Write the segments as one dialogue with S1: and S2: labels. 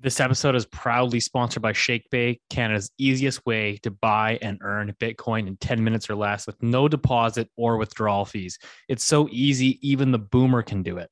S1: This episode is proudly sponsored by ShakePay, Canada's easiest way to buy and earn Bitcoin in 10 minutes or less with no deposit or withdrawal fees. It's so easy, even the boomer can do it.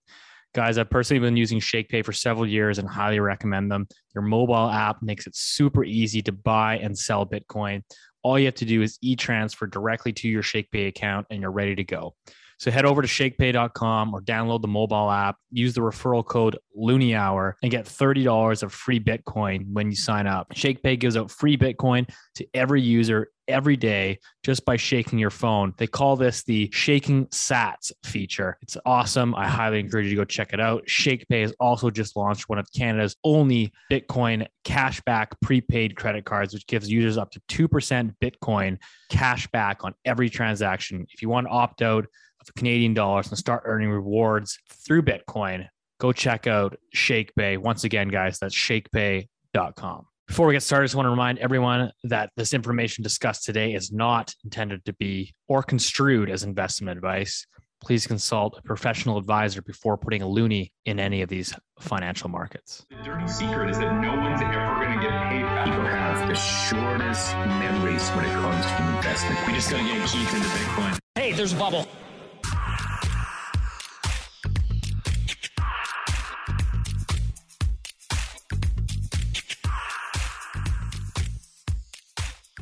S1: Guys, I've personally been using ShakePay for several years and highly recommend them. Their mobile app makes it super easy to buy and sell Bitcoin. All you have to do is e transfer directly to your ShakePay account and you're ready to go. So head over to shakepay.com or download the mobile app, use the referral code Loonie Hour, and get $30 of free Bitcoin when you sign up. ShakePay gives out free Bitcoin to every user every day just by shaking your phone. They call this the shaking sats feature. It's awesome. I highly encourage you to go check it out. ShakePay has also just launched one of Canada's only Bitcoin cashback prepaid credit cards, which gives users up to 2% Bitcoin cashback on every transaction. If you want to opt out, Canadian dollars and start earning rewards through Bitcoin, go check out ShakePay. Once again, guys, that's shakepay.com. Before we get started, I just want to remind everyone that this information discussed today is not intended to be or construed as investment advice. Please consult a professional advisor before putting a loonie in any of these financial markets.
S2: The dirty secret is that no one's ever going to get paid back.
S3: People have the shortest memories when it comes to investment.
S4: We just got to get Keith into Bitcoin.
S5: Hey, there's a bubble.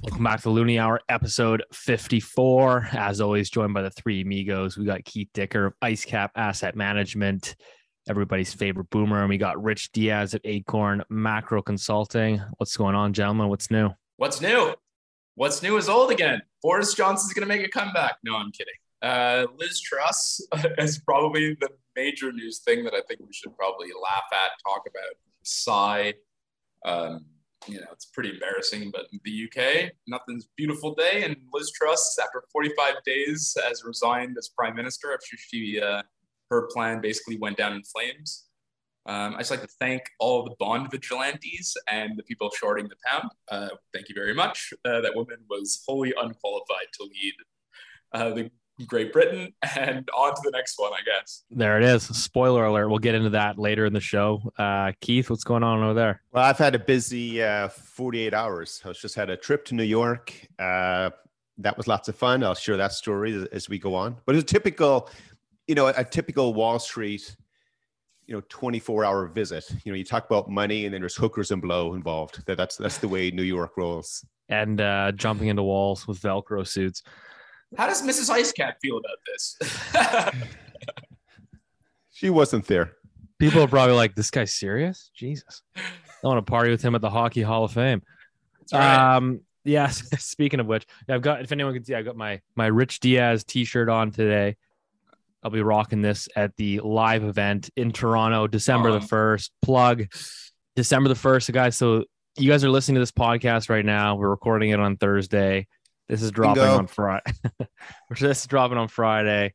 S1: Welcome back to Loonie Hour, episode 54. As always, joined by the three amigos. We got Keith Dicker of IceCap Asset Management, everybody's favorite boomer. And we got Rich Diaz at Acorn Macro Consulting. What's going on, gentlemen? What's new?
S2: What's new? What's new is old again. Boris Johnson's going to make a comeback. No, I'm kidding. Uh, Liz Truss is probably the major news thing that I think we should probably laugh at, talk about, sigh. Um, you know, it's pretty embarrassing. But the UK, nothing's beautiful day, and Liz Truss, after 45 days, has resigned as prime minister after she uh, her plan basically went down in flames. Um, I just like to thank all the bond vigilantes and the people shorting the pound. Uh, thank you very much. Uh, that woman was wholly unqualified to lead uh, the Great Britain, and on to the next one, I guess.
S1: There it is. Spoiler alert. We'll get into that later in the show. Uh, Keith, what's going on over there?
S6: Well, I've had a busy uh, 48 hours. I just had a trip to New York. Uh, that was lots of fun. I'll share that story as, as we go on. But it's a typical, you know, a typical Wall Street, you know, 24 hour visit. You know, you talk about money and then there's hookers and blow involved. That, that's, that's the way New York rolls.
S1: And uh, jumping into walls with Velcro suits.
S2: How does Mrs. IceCap feel about this?
S6: she wasn't there.
S1: People are probably like, "This guy's serious." Jesus, I want to party with him at the Hockey Hall of Fame.
S2: right.
S1: Um, yeah. Speaking of which, I've got. If anyone can see, I've got my my Rich Diaz T-shirt on today. I'll be rocking this at the live event in Toronto, December the
S2: Um,
S1: first. Plug December the first, guys. So you guys are listening to this podcast right now. We're recording it on Thursday. This is dropping on Friday. this is dropping on Friday.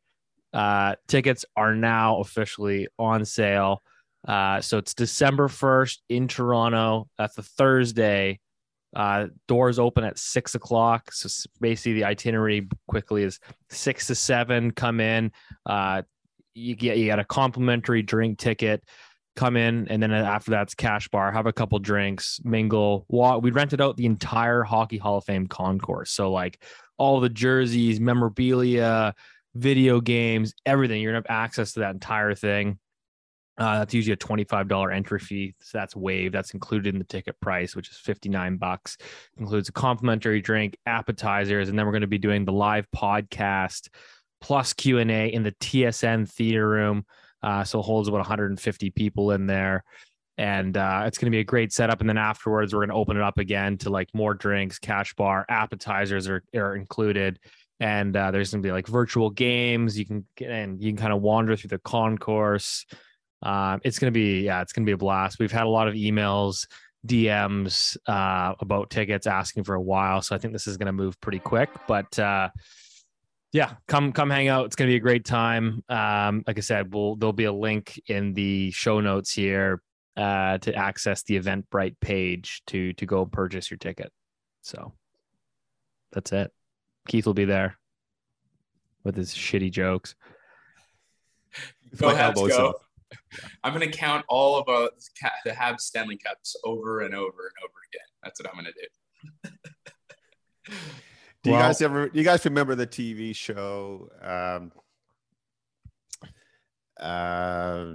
S1: Uh, tickets are now officially on sale. Uh, so it's December 1st in Toronto. That's a Thursday. Uh, doors open at six o'clock. So basically, the itinerary quickly is six to seven. Come in. Uh, you get you get a complimentary drink ticket. Come in, and then after that's cash bar. Have a couple drinks, mingle. Walk. We rented out the entire Hockey Hall of Fame concourse. So like all the jerseys, memorabilia, video games, everything. You're gonna have access to that entire thing. Uh, that's usually a twenty-five dollar entry fee. So that's waived. That's included in the ticket price, which is fifty-nine bucks. Includes a complimentary drink, appetizers, and then we're going to be doing the live podcast plus Q and A in the TSN theater room. Uh, so it holds about 150 people in there, and uh, it's going to be a great setup. And then afterwards, we're going to open it up again to like more drinks, cash bar, appetizers are are included. And uh, there's gonna be like virtual games. You can get and you can kind of wander through the concourse. Um, it's gonna be yeah it's gonna be a blast. We've had a lot of emails dms uh, about tickets asking for a while. So i think this is gonna move pretty quick. But uh, yeah come come hang out it's gonna be a great time um, like i said we'll there'll be a link in the show notes here uh, to access the eventbrite page to to go purchase your ticket so that's it Keith will be there with his shitty jokes.
S2: Go
S6: my
S2: ahead, go.
S6: up.
S2: I'm gonna count all of uh, ca- the Habs Stanley Cups over and over and over again. That's what I'm gonna do.
S6: Do you guys ever? Do you guys remember the TV show? Um, uh,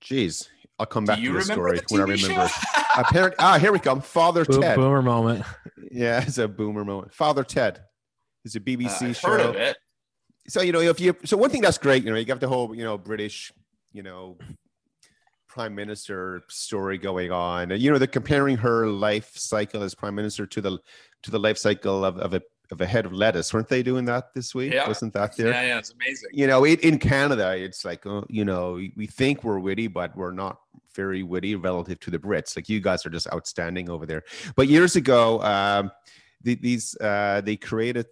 S6: geez, I'll come back
S2: Do you
S6: to the
S2: remember
S6: story
S2: the
S6: when I
S2: TV
S6: remember.
S2: show?
S6: Apparently, ah, here we come. Father
S1: Bo-
S6: Ted.
S1: boomer moment.
S6: Yeah, it's a boomer moment. Father Ted is a
S2: Uh,
S6: BBC
S2: I've
S6: show.
S2: heard of it.
S6: so you know if you so one thing that's great you know you got the whole you know british you know prime minister story going on. You know they're comparing her life cycle as prime minister to the to the life cycle of, of a of a head of lettuce. Weren't they doing that this week?
S2: Yeah.
S6: wasn't that there
S2: Yeah, yeah, it's amazing.
S6: you know it, in canada it's like uh, you know we- we think we're witty but we're not very witty relative to the brits. Like you guys are just outstanding over there. But years ago um the, these uh they created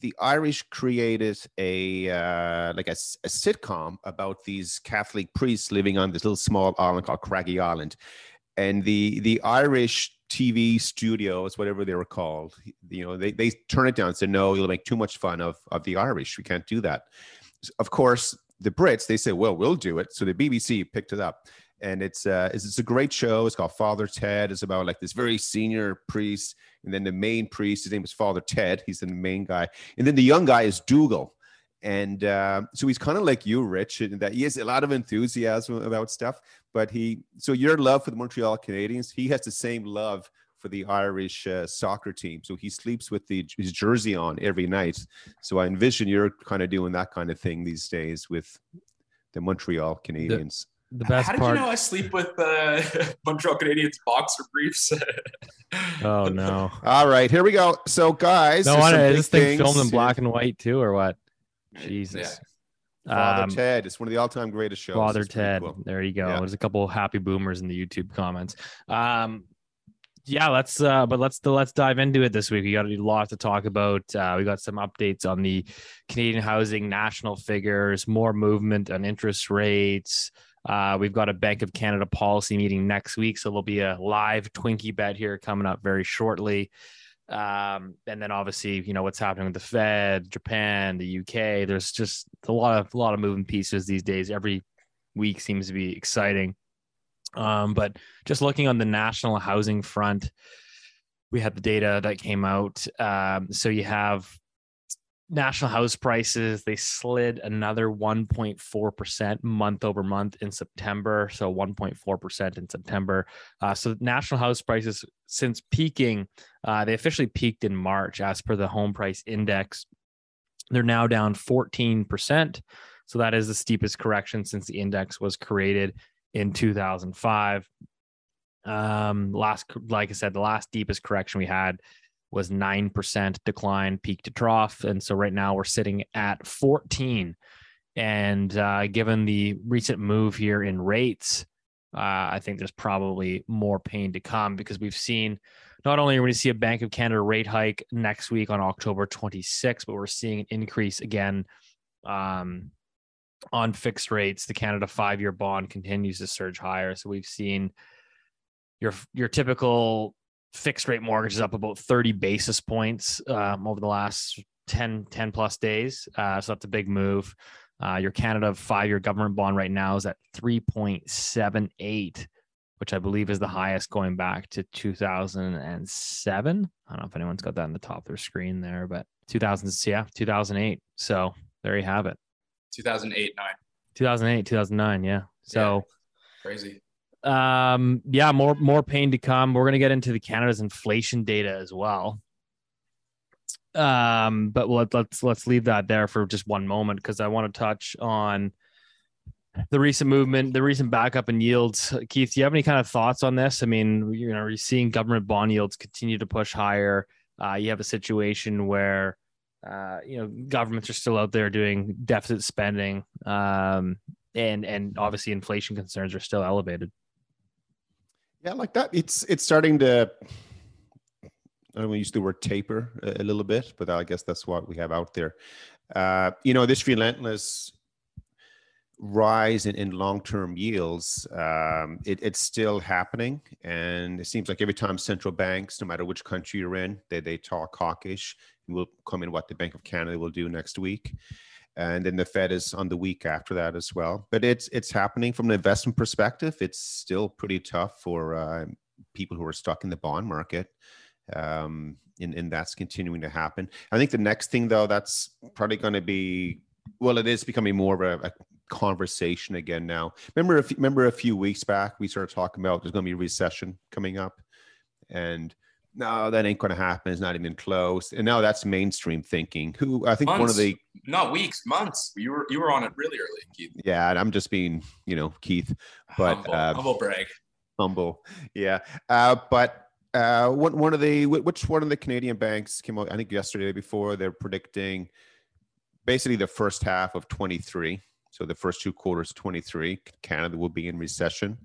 S6: the irish created a uh like a, a sitcom about these catholic priests living on this little small island called craggy island. And the the irish tv studios whatever they were called you know they, they turn it down said no you'll make too much fun of of the irish. We can't do that. Of course the brits they say well we'll do it. So the bbc picked it up and it's uh it's, it's a great show. It's called father ted. It's about like this very senior priest and then the main priest his name is father ted. He's the main guy. And then the young guy is dougal. And uh, so he's kind of like you rich in that he has a lot of enthusiasm about stuff but he so your love for the montreal canadiens he has the same love for the irish uh, soccer team. So he sleeps with the his jersey on every night. So i envision you're kind of doing that kind of thing these days with the montreal canadiens.
S1: The best
S2: How did
S1: part.
S2: you know I sleep with uh, Montreal Canadiens boxer briefs?
S1: oh no.
S6: all right here we go so guys
S1: No,
S6: there's
S1: I
S6: some
S1: is
S6: big
S1: this thing filmed in black and white too, or what? Jesus.
S6: father
S1: Um,
S6: ted it's one of the all-time greatest shows
S1: Father
S6: It's
S1: Ted.
S6: cool.
S1: There you go.
S6: Yeah.
S1: There's a couple of happy boomers in the YouTube comments. Um, yeah, let's uh, but let's let's dive into it this week. We got a lot to talk about. Uh, we got some updates on the Canadian housing national figures, more movement on interest rates. Uh, we've got a Bank of Canada policy meeting next week, so there'll be a live Twinkie bet here coming up very shortly. Um, and then obviously, you know what's happening with the Fed, Japan, the UK. There's just a lot of a lot of moving pieces these days. Every week seems to be exciting. Um, but just looking on the national housing front, we had the data that came out. Um, so you have national house prices, they slid another 1.4% month over month in September. So 1.4% in September. Uh, so national house prices since peaking, uh, they officially peaked in March as per the home price index. They're now down 14%. So that is the steepest correction since the index was created in 2005. Um, last, like I said, the last deepest correction we had was 9% decline peak to trough. And so right now we're sitting at 14. And uh, given the recent move here in rates, uh, I think there's probably more pain to come because we've seen not only are we going to see a Bank of Canada rate hike next week on October 26th, but we're seeing an increase again um, on fixed rates. The Canada five year bond continues to surge higher. So we've seen your your typical fixed rate mortgage is up about 30 basis points um, over the last 10, 10 plus days. Uh, so that's a big move. Uh, your Canada five year government bond right now is at 3.78, which I believe is the highest going back to 2007. I don't know if anyone's got that on the top of their screen there, but 2000, yeah, 2008. So there you have it.
S2: 2008, 9.
S1: 2008, 2009. Yeah. So,
S2: Crazy.
S1: Um, yeah, more more pain to come. We're gonna get into the Canada's inflation data as well. Um, but let, let's let's leave that there for just one moment because I want to touch on the recent movement, the recent backup in yields. Keith, do you have any kind of thoughts on this? I mean, you know, are you seeing government bond yields continue to push higher? Uh, you have a situation where uh, you know governments are still out there doing deficit spending, um, and and obviously inflation concerns are still elevated.
S6: Yeah, like that. It's it's starting to. I don't want to use the word taper a, a little bit, but I guess that's what we have out there. Uh, you know, this relentless rise in, in long-term yields, um, it, it's still happening, and it seems like every time central banks, no matter which country you're in, they they talk hawkish, will come in what the Bank of Canada will do next week. And then the Fed is on the week after that as well. But it's it's happening from an investment perspective. It's still pretty tough for uh, people who are stuck in the bond market. Um, and, and that's continuing to happen. I think the next thing, though, that's probably going to be well, it is becoming more of a, a conversation again now. Remember, remember a few weeks back, we started talking about there's going to be a recession coming up, and no, that ain't going to happen. It's not even close. And now that's mainstream thinking. Who I think
S2: months,
S6: one of the
S2: not weeks, months. You were you were on it really early, Keith.
S6: Yeah, and I'm just being you know Keith, but
S2: humble,
S6: uh,
S2: humble brag.
S6: Humble, yeah. Uh, but uh, one one of the which one of the Canadian banks came out? I think yesterday before they're predicting basically the first half of 23. So the first two quarters 23, Canada will be in recession.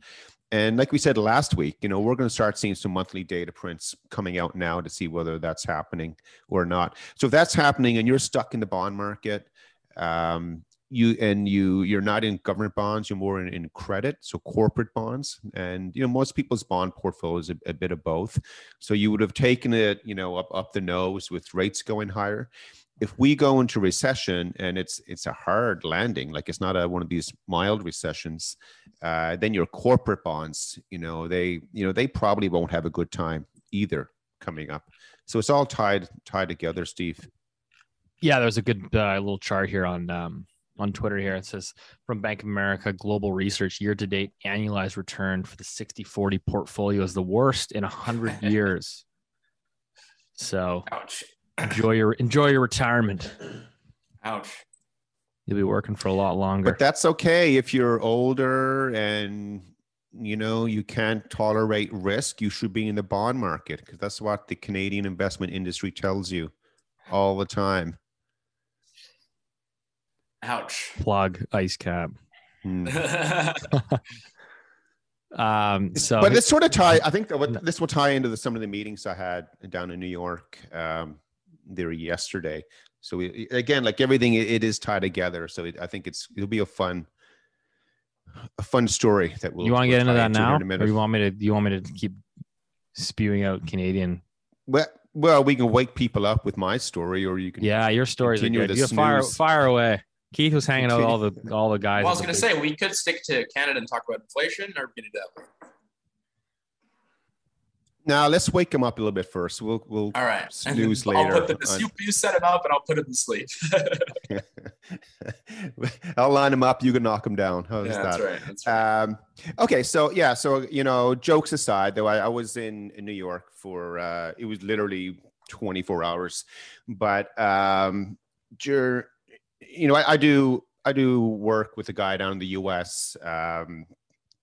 S6: And like we said last week, you know, we're going to start seeing some monthly data prints coming out now to see whether that's happening or not. So if that's happening and you're stuck in the bond market, um, you and you you're not in government bonds, you're more in, in credit, so corporate bonds. And you know, most people's bond portfolio is a, a bit of both. So you would have taken it, you know, up up the nose with rates going higher if we go into recession and it's it's a hard landing like it's not a one of these mild recessions uh, then your corporate bonds you know they you know they probably won't have a good time either coming up. So it's all tied tied together steve.
S1: Yeah there's a good uh, little chart here on um, on twitter here. It says from bank of america global research year to date annualized return for the 60 40 portfolio is the worst in 100 years. So
S2: Ouch
S1: enjoy your enjoy your retirement.
S2: Ouch.
S1: You'll be working for a lot longer.
S6: But that's okay if you're older and you know you can't tolerate risk. You should be in the bond market because that's what the Canadian investment industry tells you all the time.
S2: Ouch.
S1: Plug ice cap.
S6: Hmm.
S1: um so
S6: but this sort of tie i think what this will tie into the, some of the meetings i had down in new york um there yesterday. So we, again, like everything, it, it is tied together. So it, I think it's it'll be a fun, a fun story that will.
S1: You want to get into that now, or you want me to? You want me to keep spewing out Canadian?
S6: Well, well, we can wake people up with my story, or you can.
S1: Yeah, your story is good. You fire fire away. Keith was hanging out with all the all the guys.
S2: Well, I was going to say we could stick to Canada and talk about inflation, or we can do that.
S6: Now let's wake him up a little bit first. We'll we'll
S2: all right
S6: snooze
S2: I'll
S6: later.
S2: Put the, you, you set him up, and I'll put him to sleep.
S6: I'll line him up. You can knock him down. How's
S2: yeah,
S6: that?
S2: That's right. That's right.
S6: Um, okay, so yeah, so you know, jokes aside, though, I, I was in, in New York for uh, it was literally 24 hours, but um, you know, I, I do I do work with a guy down in the U.S. Um,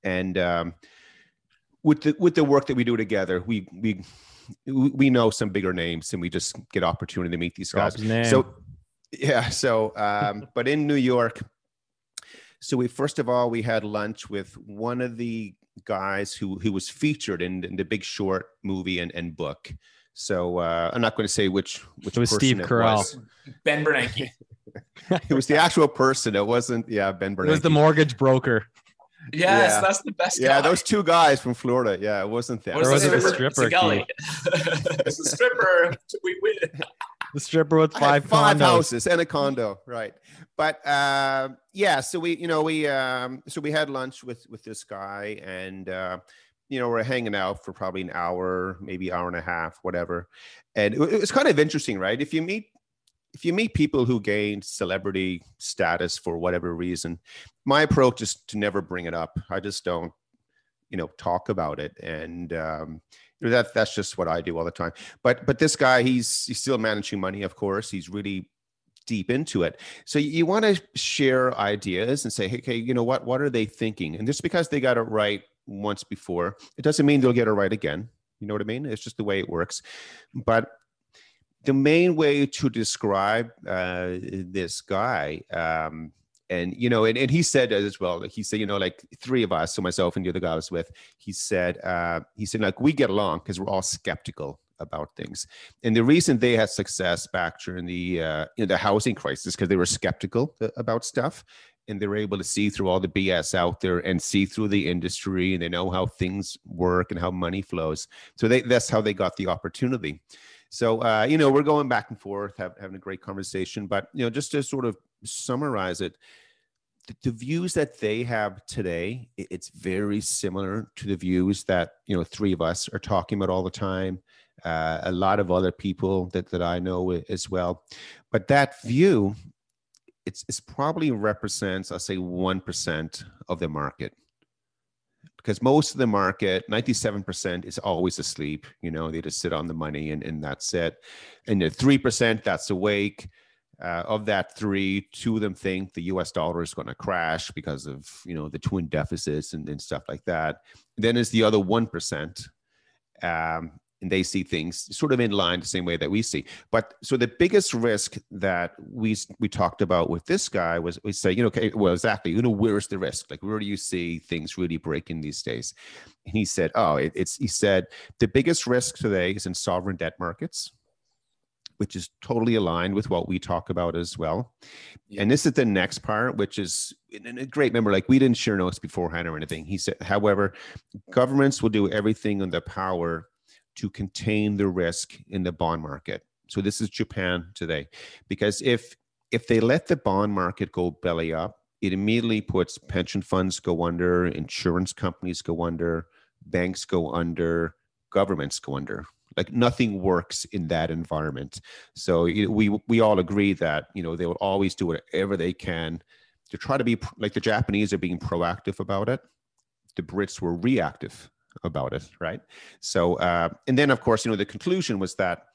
S6: and um, with the with the work that we do together, we we we know some bigger names, and we just get opportunity to meet these guys. So yeah, so um, but in New York, so we first of all we had lunch with one of the guys who who was featured in, in the Big Short movie and, and book. So uh, I'm not going to say which which
S1: it was Steve Carell,
S6: was.
S2: Ben Bernanke.
S6: it was the actual person. It wasn't. Yeah, Ben Bernanke.
S1: It was the mortgage broker.
S2: Yes, yeah. that's the best.
S6: Yeah,
S2: guy.
S6: those two guys from Florida. Yeah, it wasn't them.
S1: Or was it a stripper?
S2: it's a stripper. we win.
S1: The stripper with five
S6: five
S1: condos.
S6: houses and a condo, right? But uh, yeah, so we, you know, we um, so we had lunch with with this guy, and uh, you know, we're hanging out for probably an hour, maybe hour and a half, whatever. And it, it was kind of interesting, right? If you meet if you meet people who gain celebrity status for whatever reason, my approach is to never bring it up. I just don't, you know, talk about it, and um, that that's just what I do all the time. But but this guy, he's he's still managing money, of course. He's really deep into it. So you want to share ideas and say, hey, hey, you know what? What are they thinking? And just because they got it right once before, it doesn't mean they'll get it right again. You know what I mean? It's just the way it works. But the main way to describe uh, this guy, um, and you know, and, and he said as well. He said, you know, like three of us, so myself and the other guy I was with. He said, uh, he said, like we get along because we're all skeptical about things. And the reason they had success back during the uh, you know, the housing crisis because they were skeptical uh, about stuff and they were able to see through all the BS out there and see through the industry and they know how things work and how money flows. So they, that's how they got the opportunity. So uh, you know, we're going back and forth, have, having a great conversation. But you know, just to sort of summarize it, the, the views that they have today, it- it's very similar to the views that you know three of us are talking about all the time. Uh, a lot of other people that that I know as well, but that view, it's it's probably represents, I'll say, one percent of the market because most of the market 97% is always asleep you know they just sit on the money and, and that's it. And the 3% that's awake uh, of that three two of them think the us dollar is going to crash because of you know the twin deficits and, and stuff like that. Then is the other 1% um, and they see things sort of in line the same way that we see. But so the biggest risk that we we talked about with this guy was we say, you know, okay, well, exactly, you know, where's the risk? Like, where do you see things really breaking these days? And he said, oh, it, it's he said the biggest risk today is in sovereign debt markets. Which is totally aligned with what we talk about as well.
S2: Yeah.
S6: And this is the next part, which is and a great member. Like we didn't share notes beforehand or anything. He said, however, governments will do everything in their power to contain the risk in the bond market. So this is Japan today, because if if they let the bond market go belly up, it immediately puts pension funds go under, insurance companies go under, banks go under, governments go under. Like nothing works in that environment. So we we all agree that you know they will always do whatever they can to try to be like the Japanese are being proactive about it. The Brits were reactive about it, right? So, uh, and then of course, you know, the conclusion was that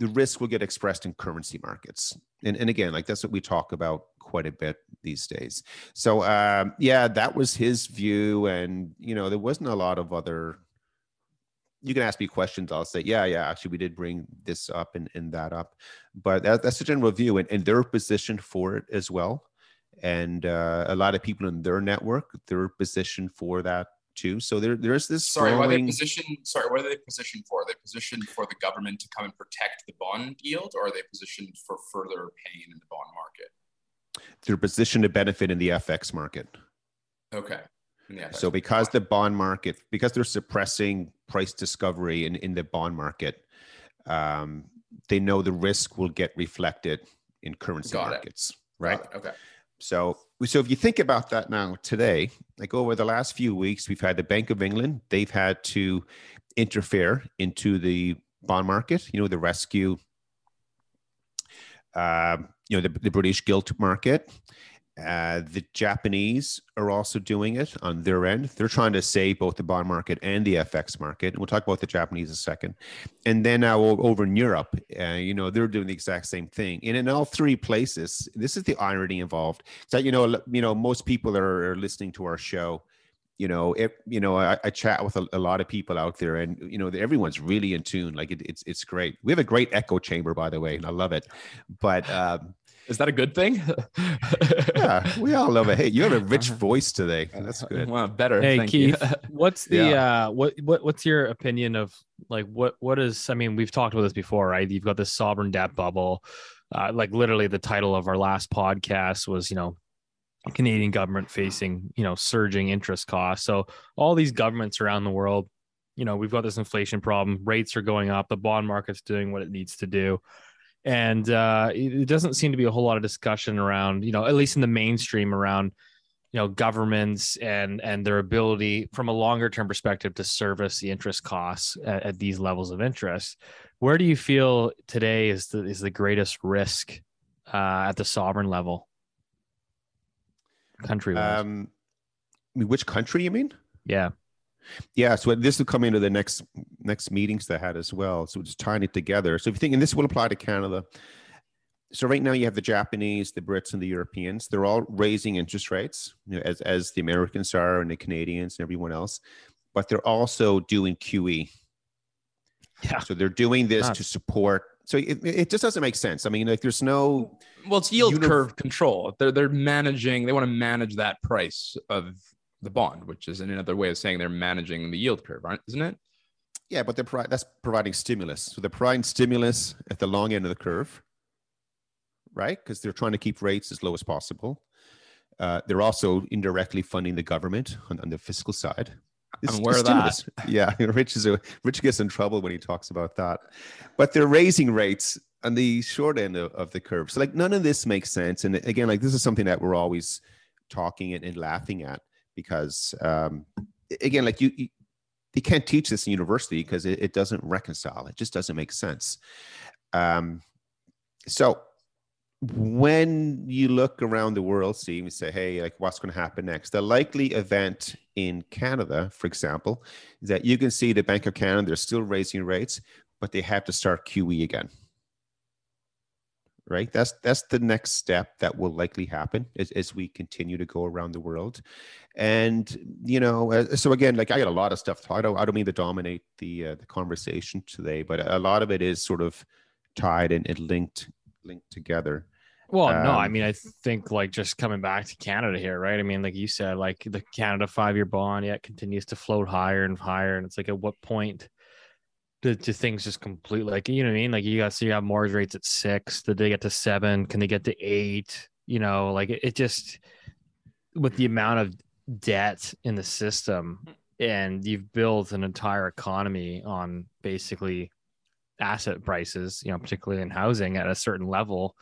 S6: the risk will get expressed in currency markets, and and again, like that's what we talk about quite a bit these days. So, um, yeah, that was his view, and you know, there wasn't a lot of other. You can ask me questions. I'll say, yeah, yeah. Actually, we did bring this up and, and that up, but that, that's the general view, and, and they're positioned for it as well. And uh, a lot of people in their network, they're positioned for that too. So there, there's this.
S2: Sorry, what are they
S6: growing-
S2: positioned? Sorry, what are they positioned for? Are they positioned for the government to come and protect the bond yield, or are they positioned for further pain in the bond market?
S6: they're positioned to benefit in the FX market.
S2: Okay. Yeah.
S6: So because the bond market, because they're suppressing price discovery in, in the bond market, um, they know the risk will get reflected in currency
S2: Got it.
S6: markets, right?
S2: Okay.
S6: So, so if you think about that now today, like over the last few weeks, we've had the Bank of England. They've had to interfere into the bond market. You know, the rescue. Um, you know, the, the British gilt market. Uh, the Japanese are also doing it on their end. They're trying to save both the bond market and the FX market. And we'll talk about the Japanese in a second. And then o- over in Europe, uh, you know, they're doing the exact same thing. And in all three places, this is the irony involved. So, you know, you know, most people are are listening to our show, you know, if, you know, I, I chat with a, a lot of people out there, and you know, everyone's really in tune. Like it, it's it's great. We have a great echo chamber, by the way, and I love it. But um,
S5: Is that a good thing?
S6: yeah, we all love it. Hey, you have a rich voice today. That's good.
S5: Well, better.
S1: Hey
S5: Thank
S1: Keith,
S5: you.
S1: what's the uh what what what's your opinion of like what what is I mean we've talked about this before, right? You've got this sovereign debt bubble. Uh like literally the title of our last podcast was, you know, Canadian government facing, you know, surging interest costs. So all these governments around the world, you know, we've got this inflation problem, rates are going up, the bond market's doing what it needs to do. And uh it doesn't seem to be a whole lot of discussion around, you know, at least in the mainstream around you know governments and and their ability from a longer term perspective to service the interest costs at, at these levels of interest. Where do you feel today is the is the greatest risk uh, at the sovereign level? Country
S6: Um, which country you mean?
S1: yeah
S6: Yeah, so this will come into the next next meetings they had as well. So just tying it together. So if you think, and this will apply to Canada. So right now you have the Japanese, the Brits, and the Europeans. They're all raising interest rates, you know, as as the Americans are, and the Canadians, and everyone else. But they're also doing QE.
S1: Yeah.
S6: So they're doing this to support. So it, it just doesn't make sense. I mean, like there's no
S5: Well, it's yield curve control. They're they're managing. They want to manage that price of the bond, which is another way of saying they're managing the yield curve, aren't? Isn't it?
S6: Yeah, but they're pro- that's providing stimulus. So they're providing stimulus at the long end of the curve, right? Because they're trying to keep rates as low as possible. Uh, they're also indirectly funding the government on, on the fiscal side. It's-
S5: I'm aware of that.
S6: Yeah, Rich is a, Rich gets in trouble when he talks about that. But they're raising rates on the short end of, of the curve. So like none of this makes sense. And again, like this is something that we're always talking and, and laughing at because um, again, like you, you you can't teach this in university because it, it doesn't reconcile. It just doesn't make sense. Um, so when you look around the world, Steve, and say, hey, like what's going to happen next? The likely event in Canada, for example, is that you can see the Bank of Canada, they're still raising rates, but they have to start QE again. Right? That's that's the next step that will likely happen as, as we continue to go around the world. And you know, uh, so again, like I got a lot of stuff. To talk. I don't, I don't mean to dominate the uh, the conversation today, but a lot of it is sort of tied and, and linked linked together.
S1: Well, no, I
S6: Um,
S1: mean, I think like just coming back to Canada here, right? I mean, like you said, like the Canada five year bond, yeah, continues to float higher and higher. And it's like, at what point do, do things just completely, like, you know what I mean? Like, you got so you have mortgage rates at six, did they get to seven? Can they get to eight? You know, like it, it just, with the amount of debt in the system, and you've built an entire economy on basically asset prices, you know, particularly in housing at a certain level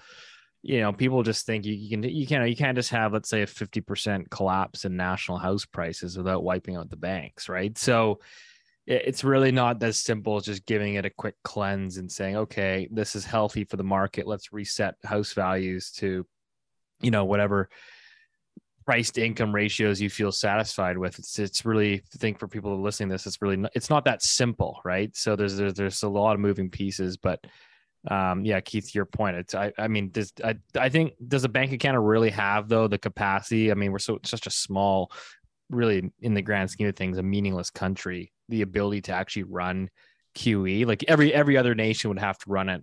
S1: you know people just think you, can you can't you can't just have let's say a 50% collapse in national house prices without wiping out the banks right so it's really not as simple as just giving it a quick cleanse and saying okay this is healthy for the market. Let's reset house values to you know whatever price to income ratios you feel satisfied with. It's it's really I think for people listening to this it's really not, it's not that simple right? So there's there's, there's a lot of moving pieces but um yeah keith your point it's i i mean does i i think does the bank canada really have though the capacity? I mean we're so such a small really in the grand scheme of things a meaningless country the ability to actually run qe like every every other nation would have to run it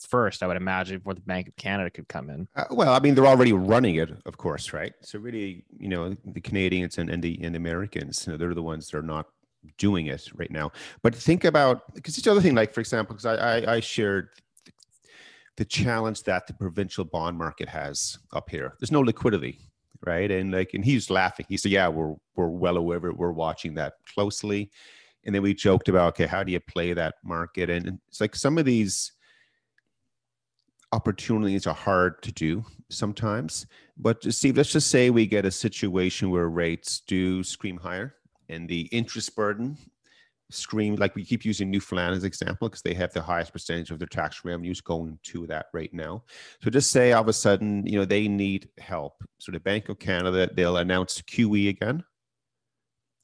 S1: first i would imagine before the bank of canada could come in
S6: Uh, well, I mean, they're already running it, of course, right? So really, you know, the Canadians and, and the and the Americans, you know, they're the ones that are not doing it right now. But think about because it's the other thing, like for example, because I, I I shared the challenge that the provincial bond market has up here. There's no liquidity, right? And like, and he's laughing. He said, "Yeah, we're we're well aware. We're watching that closely." And then we joked about, okay, how do you play that market? And and it's like some of these opportunities are hard to do sometimes. But Steve, let's just say we get a situation where rates do scream higher and the interest burden scream like we keep using Newfoundland as an example because they have the highest percentage of their tax revenues going to that right now. So just say all of a sudden, you know, they need help. So the Bank of Canada, they'll announce QE again.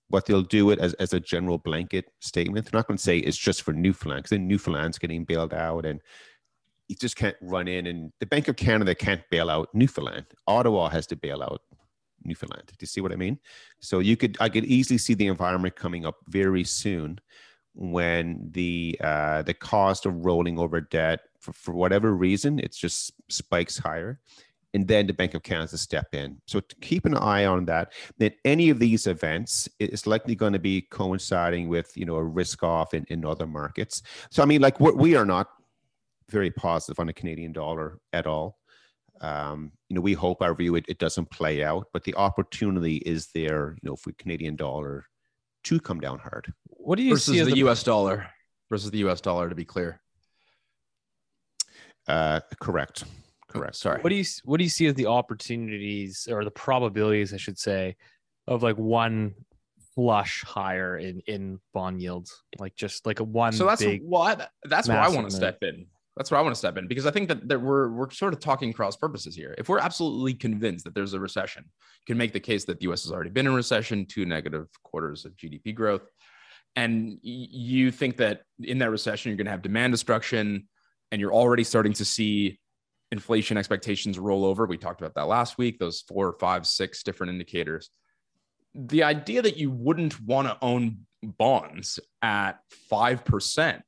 S6: But they'll do it as, as a general blanket statement. They're not going to say it's just for Newfoundland because then Newfoundland's getting bailed out and you just can't run in and the Bank of Canada can't bail out Newfoundland. Ottawa has to bail out Newfoundland. Do you see what I mean? So you could I could easily see the environment coming up very soon when the uh, the cost of rolling over debt for, for whatever reason it's just spikes higher. And then the Bank of Canada step in. So keep an eye on that. That any of these events is likely going to be coinciding with you know a risk off in, in other markets. So I mean, like we are not very positive on the Canadian dollar at all. Um, you know, we hope our view it, it doesn't play out, but the opportunity is there. You know, for Canadian dollar to come down hard.
S1: what do you
S5: versus
S1: see as
S5: the,
S1: the
S5: US dollar versus the US dollar to be clear.
S6: Uh, correct. Correct.
S5: sorry.
S1: what do you what do you see as the opportunities or the probabilities i should say of like one flush higher in in bond yields like just like a one
S5: so that's
S1: big
S5: what that's where I want to step in. That's where I want to step in because I think that, that we're we're sort of talking cross purposes here. If we're absolutely convinced that there's a recession, you can make the case that the US has already been in recession, two negative quarters of GDP growth. And you think that in that recession, you're going to have demand destruction and you're already starting to see inflation expectations roll over. We talked about that last week, those four, five, six different indicators. The idea that you wouldn't want to own bonds at 5%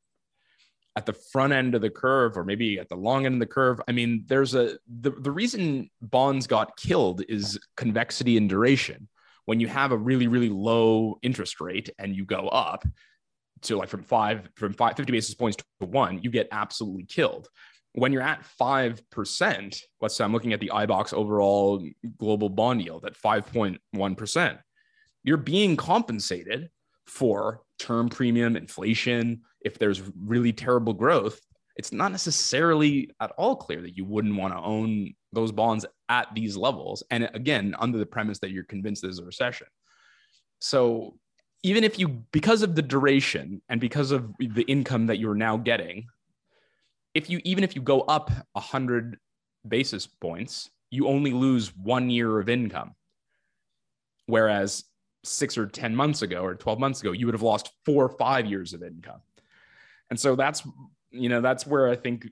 S5: at the front end of the curve or maybe at the long end of the curve i mean there's a the, the reason bonds got killed is convexity and duration when you have a really really low interest rate and you go up to like from five from five, 50 basis points to one you get absolutely killed when you're at 5% let's say i'm looking at the iBoxx overall global bond yield at 5.1% you're being compensated for term premium, inflation. If there's really terrible growth, it's not necessarily at all clear that you wouldn't want to own those bonds at these levels. And again, under the premise that you're convinced there's a recession. So even if you, because of the duration and because of the income that you're now getting, if you, even if you go up 100 basis points, you only lose one year of income. Whereas six or 10 months ago or 12 months ago, you would have lost four or five years of income. And so that's, you know, that's where I think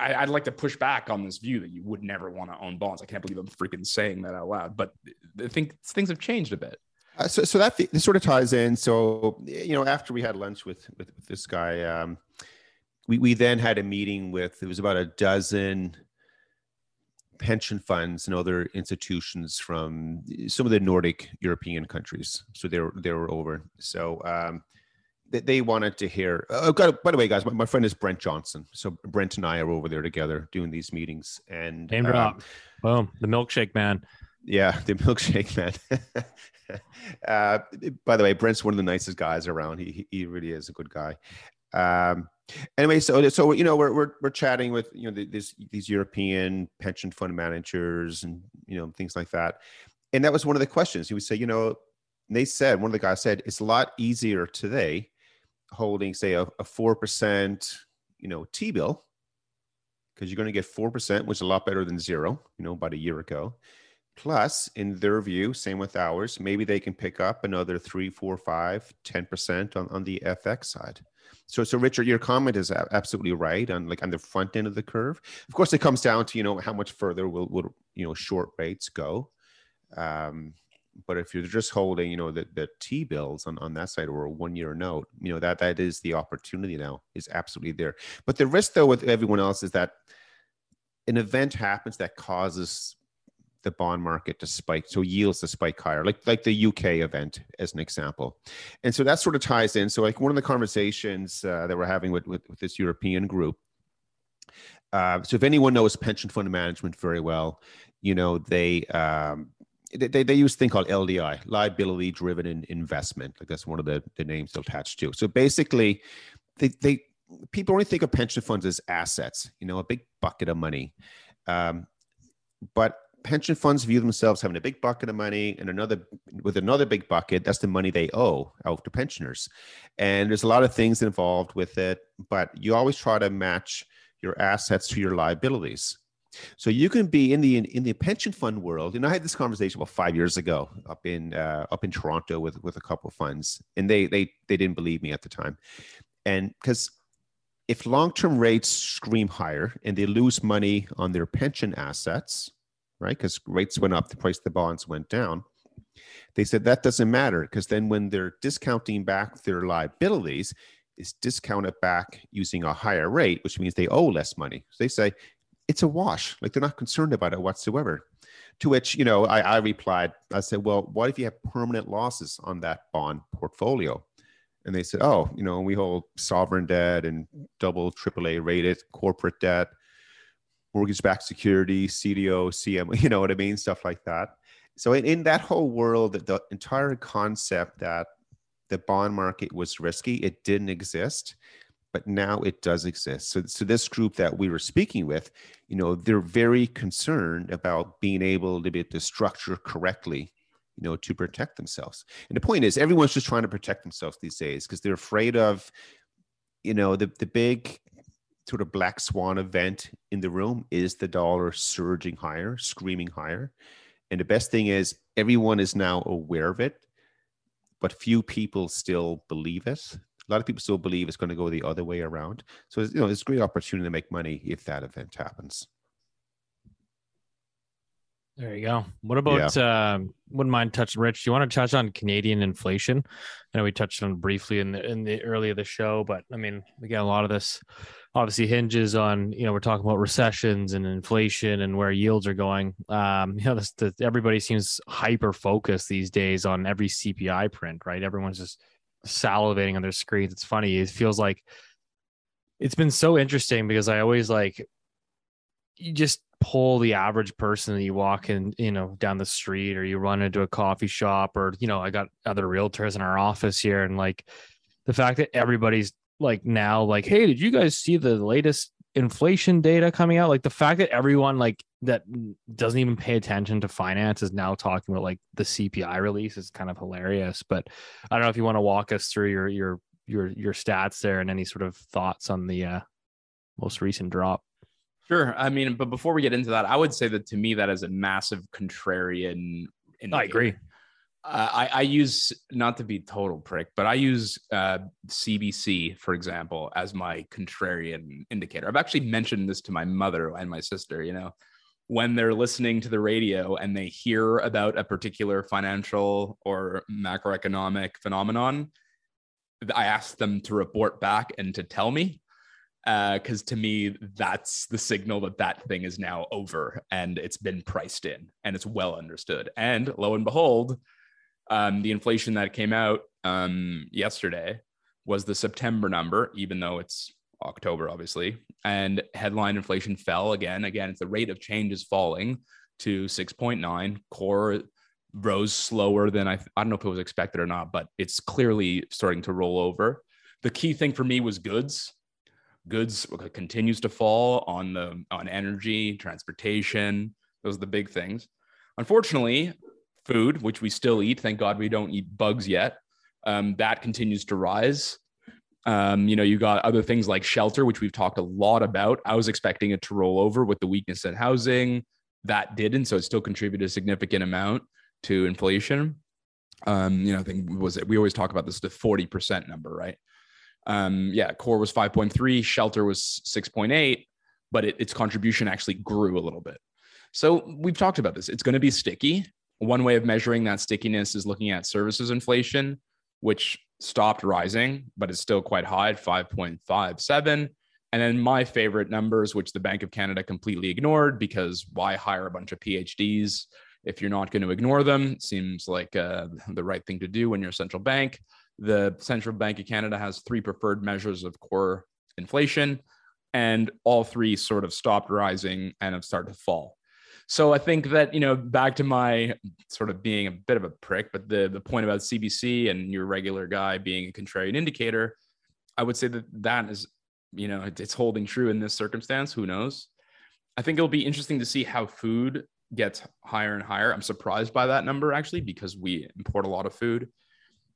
S5: I, would like to push back on this view that you would never want to own bonds. I can't believe I'm freaking saying that out loud, but I think things have changed a bit.
S6: Uh, so, so that this sort of ties in. So, you know, after we had lunch with with, with this guy, um, we we then had a meeting with it was about a dozen pension funds and other institutions from some of the Nordic European countries. So they were they were over. So um, they, they wanted to hear. Oh, got, by the way, guys, my, my, friend is Brent Johnson. So Brent and I are over there together doing these meetings. And
S1: name drop, um, boom, the milkshake man.
S6: Yeah, the milkshake man. uh, by the way, Brent's one of the nicest guys around. He he really is a good guy. Um, anyway, so so you know we're we're we're chatting with you know these these European pension fund managers and you know things like that, and that was one of the questions. He would say, you know, they said one of the guys said it's a lot easier today holding say a a four percent you know T bill because you're going to get four percent, which is a lot better than zero. You know, about a year ago. Plus, in their view, same with ours, maybe they can pick up another three, four, five, 10% on, on the FX side. So, so Richard, your comment is absolutely right on like on the front end of the curve. Of course, it comes down to you know how much further will will you know short rates go. Um, but if you're just holding you know the, the T bills on, on that side or a one year note, you know that that is the opportunity now is absolutely there. But the risk though with everyone else is that an event happens that causes the bond market to spike so yields to spike higher like like the uk event as an example and so that sort of ties in so like one of the conversations uh, that we're having with, with, with this european group uh, so if anyone knows pension fund management very well you know they um, they, they use a thing called LDI, liability driven in investment. Like that's one of the, the names attached to. So basically, they, they people only think of pension funds as assets, you know, a big bucket of money. Um, but pension funds view themselves having a big bucket of money and another with another big bucket that's the money they owe out to pensioners and there's a lot of things involved with it but you always try to match your assets to your liabilities so you can be in the in the pension fund world and i had this conversation about five years ago up in uh, up in toronto with with a couple of funds and they they they didn't believe me at the time and because if long-term rates scream higher and they lose money on their pension assets right? Because rates went up, the price of the bonds went down. They said that doesn't matter because then when they're discounting back their liabilities, it's discounted back using a higher rate, which means they owe less money. So they say it's a wash. Like they're not concerned about it whatsoever. To which, you know, I, I replied, I said, well, what if you have permanent losses on that bond portfolio? And they said, oh, you know, we hold sovereign debt and double AAA rated corporate debt mortgage-backed security, CDO, CM, you know what I mean, stuff like that. So in, in that whole world, the entire concept that the bond market was risky, it didn't exist, but now it does exist. So, so this group that we were speaking with, you know, they're very concerned about being able to be to structure correctly, you know, to protect themselves. And the point is, everyone's just trying to protect themselves these days because they're afraid of, you know, the the big sort of black swan event in the room is the dollar surging higher, screaming higher. And the best thing is everyone is now aware of it, but few people still believe it. A lot of people still believe it's going to go the other way around. So you know, it's a great opportunity to make money if that event happens.
S1: There you go. What about yeah. uh, wouldn't mind touching Rich? Do you want to touch on Canadian inflation? I know we touched on briefly in the in the early of the show, but I mean, again, a lot of this obviously hinges on you know we're talking about recessions and inflation and where yields are going. Um, you know, this, the, everybody seems hyper focused these days on every CPI print, right? Everyone's just salivating on their screens. It's funny. It feels like it's been so interesting because I always like you just pull the average person that you walk in, you know, down the street or you run into a coffee shop or, you know, I got other realtors in our office here and like the fact that everybody's like now like, hey, did you guys see the latest inflation data coming out? Like the fact that everyone like that doesn't even pay attention to finance is now talking about like the CPI release is kind of hilarious. But I don't know if you want to walk us through your your your your stats there and any sort of thoughts on the uh, most recent drop.
S5: Sure. I mean, but before we get into that, I would say that to me that is a massive contrarian. Indicator.
S1: I agree.
S5: Uh, I, I, use not to be total prick, but I use uh, CBC, for example, as my contrarian indicator. I've actually mentioned this to my mother and my sister. You know, when they're listening to the radio and they hear about a particular financial or macroeconomic phenomenon, I ask them to report back and to tell me because uh, to me that's the signal that that thing is now over and it's been priced in and it's well understood and lo and behold um, the inflation that came out um, yesterday was the september number even though it's october obviously. And headline inflation fell again. Again the rate of change is falling to 6.9 core rose slower than I, I don't know if it was expected or not but it's clearly starting to roll over. The key thing for me was goods. Goods continues to fall on the on energy transportation. Those are the big things. Unfortunately food which we still eat. Thank god we don't eat bugs yet. Um, that continues to rise. Um, you know you got other things like shelter which we've talked a lot about. I was expecting it to roll over with the weakness in housing. That didn't so it still contributed a significant amount to inflation. Um, you know i think was it we always talk about this the 40% number right? Um, yeah, core was 5.3, shelter was 6.8, but it, its contribution actually grew a little bit. So we've talked about this. It's going to be sticky. One way of measuring that stickiness is looking at services inflation, which stopped rising, but it's still quite high at 5.57. And then my favorite numbers, which the Bank of Canada completely ignored because why hire a bunch of PhDs if you're not going to ignore them? Seems like uh, the right thing to do when you're a central bank. The Central Bank of Canada has three preferred measures of core inflation, and all three sort of stopped rising and have started to fall. So I think that you know back to my sort of being a bit of a prick, but the the point about CBC and your regular guy being a contrarian indicator, I would say that that is you know it's holding true in this circumstance. Who knows? I think it'll be interesting to see how food gets higher and higher. I'm surprised by that number actually because we import a lot of food.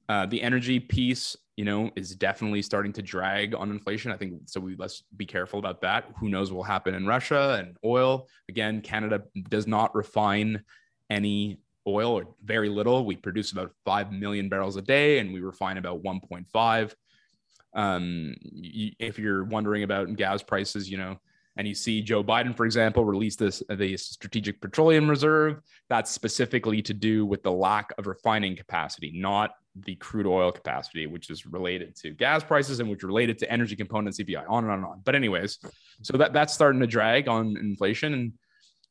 S5: Uh, the energy piece, you know, is definitely starting to drag on inflation. I think so. We let's be careful about that. Who knows what will happen in Russia and oil? Again, Canada does not refine any oil or very little. We produce about five million barrels a day, and we refine about 1.5. Um, if you're wondering about gas prices, you know, and you see Joe Biden, for example, release this uh, the Strategic Petroleum Reserve. That's specifically to do with the lack of refining capacity, not the crude oil capacity, which is related to gas prices and which related to energy component CPI, on and on and on. But anyways, so that that's starting to drag on inflation, and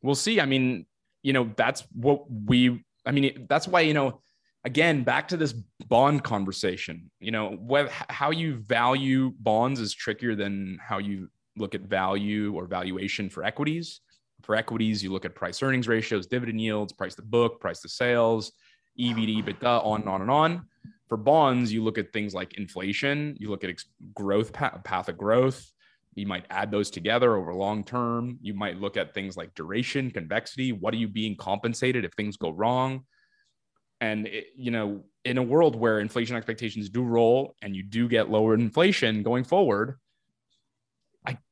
S5: we'll see. I mean, you know, that's what we. I mean, that's why you know, again, back to this bond conversation. You know, how you value bonds is trickier than how you look at value or valuation for equities. For equities, you look at price earnings ratios, dividend yields, price to book, price to sales EV to EBITDA, on and on and on. For bonds, you look at things like inflation, you look at ex- growth path path of growth. You might add those together over long term. You might look at things like duration, convexity. What are you being compensated if things go wrong? And it, you know, in a world where inflation expectations do roll and you do get lower inflation going forward,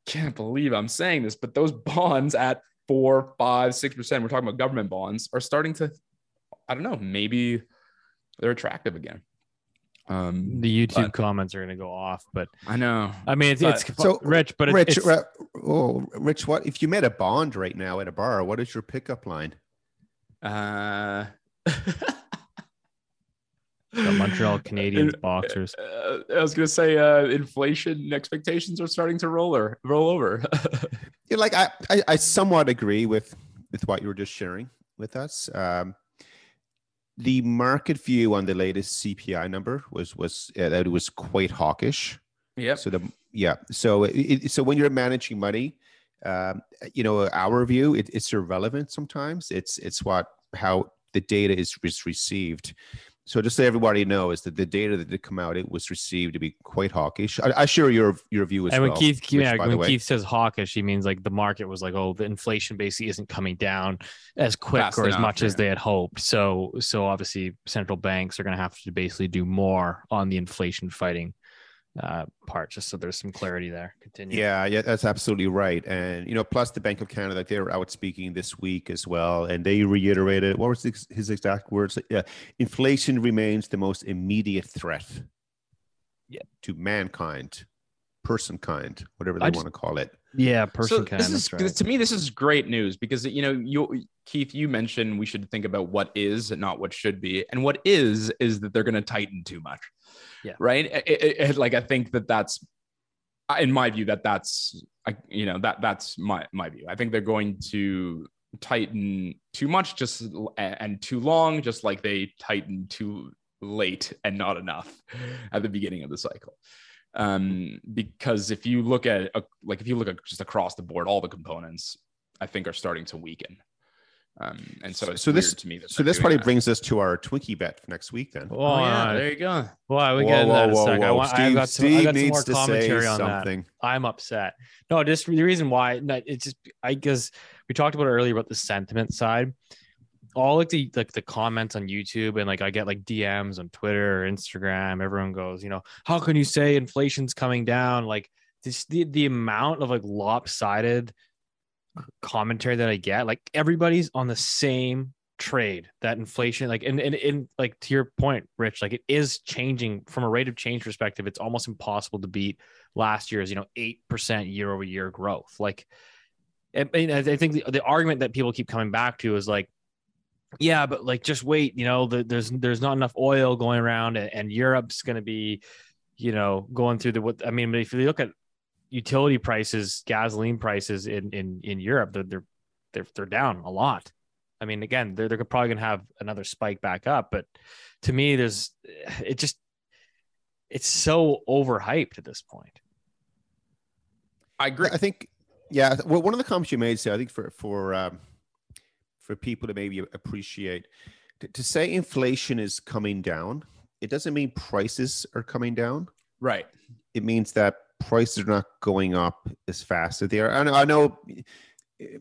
S5: can't believe I'm saying this, but those bonds at four, five, six percent, we're talking about government bonds, are starting to I don't know, maybe they're attractive again.
S1: Um, the YouTube but, comments are going to go off, but
S5: I know.
S1: I mean, it's, it's so rich, but
S6: Rich,
S1: it's,
S6: uh, oh, Rich, what if you met a bond right now at a bar? What is your pickup line?
S5: Uh,
S1: the Montreal Canadiens boxers.
S5: Uh, I was going to say, uh, inflation expectations are starting to roll or roll over.
S6: yeah, like I, I, I somewhat agree with with what you were just sharing with us. Um, the market view on the latest CPI number was was uh, that it was quite hawkish.
S5: Yeah.
S6: So the yeah. So it, so when you're managing money, um, you know, our view, it, it's irrelevant sometimes. It's it's what how the data is, is received. So just so everybody knows that the data that did come out, it was received to be quite hawkish. I, I share your your view as
S1: and when. Keith,
S6: which,
S1: yeah,
S6: by the
S1: when
S6: way-
S1: Keith says hawkish, he means like the market was like, oh, the inflation basically isn't coming down as quick
S5: Fast
S1: or as
S5: enough,
S1: much as they had hoped. So, so obviously, central banks are going to have to basically do more on the inflation fighting uh, part, just so there's some clarity there. Continue.
S6: Yeah, yeah, that's absolutely right. And you know, plus the Bank of Canada, like they were out speaking this week as well, and they reiterated what was his, his exact words? Yeah, inflation remains the most immediate threat.
S1: Yeah.
S6: to mankind, person kind, whatever they
S1: just-
S6: want to call it.
S1: Yeah, person
S5: so
S1: can.
S5: this is
S1: right.
S5: to me this is great news because you know you keith you mentioned we should think about what is and not what should be and what is is that they're going to tighten too much
S1: Yeah.
S5: right It- it- it- like i think that that's in my view that that's you know that that's my my view i think they're going to tighten too much just and too long just like they tighten too late and not enough at the beginning of the cycle um, because if you look at uh, like if you look at just across the board, all the components I think are starting to weaken. Um, and so it's
S6: So this-
S5: to me. That
S6: So this probably
S5: that.
S6: brings us to our Twinkie bet for next week. Then,
S1: Oh,
S5: Oh yeah,
S1: uh,
S5: there you go.
S1: Well, we
S6: Whoa,
S1: get into that in a
S6: whoa.
S1: I
S6: whoa.
S1: want, I've got some, I
S6: Steve
S1: got some
S6: needs
S1: more
S6: to
S1: commentary
S6: say
S1: on that.
S6: something.
S1: I'm upset. No, just the reason why it's just I guess we talked about it earlier about the sentiment side. All like the like the comments on YouTube and like I get like DMs on Twitter or Instagram. Everyone goes, you know, how can you say inflation's coming down? Like this the the amount of like lopsided commentary that I get, like everybody's on the same trade that inflation like and, and and like to your point rich like it is changing from a rate of change perspective it's almost impossible to beat last year's you know 8% year over year growth like I, mean, I think the, the argument that people keep coming back to is like yeah but like just wait you know the, there's there's not enough oil going around and, and europe's going to be you know going through the what i mean if you look at utility prices gasoline prices in in in europe they're they're they're, they're down a lot i mean again they're, they're probably going to have another spike back up but to me there's it just it's so overhyped at this point
S5: I agree.
S6: I think, yeah. Well, one of the comments you made, so I think for for um, for people to maybe appreciate to, to say inflation is coming down, it doesn't mean prices are coming down.
S5: Right.
S6: It means that prices are not going up as fast as they are. I know, I know,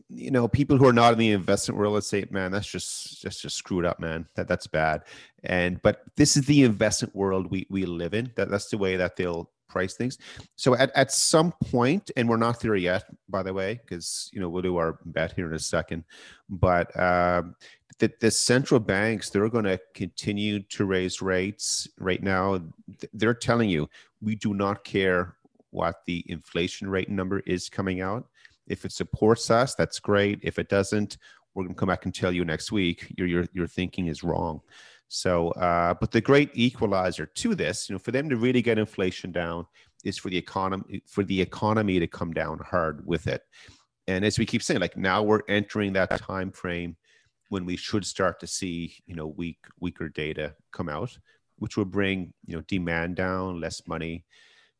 S6: you know, people who are not in the investment world, let's say, man, that's just that's just screwed up, man. That that's bad. And but this is the investment world we we live in. That that's the way that they'll price things. So at, at some point, and we're not there yet, by the way, because you know we'll do our bet here in a second. But um, the, the central banks they're going to continue to raise rates right now. They're telling you we do not care what the inflation rate number is coming out. If it supports us, that's great. If it doesn't, we're going to come back and tell you next week your your your thinking is wrong. So, uh, but the great equalizer to this, you know, for them to really get inflation down, is for the economy for the economy to come down hard with it. And as we keep saying, like now we're entering that time frame when we should start to see, you know, weak weaker data come out, which will bring you know demand down, less money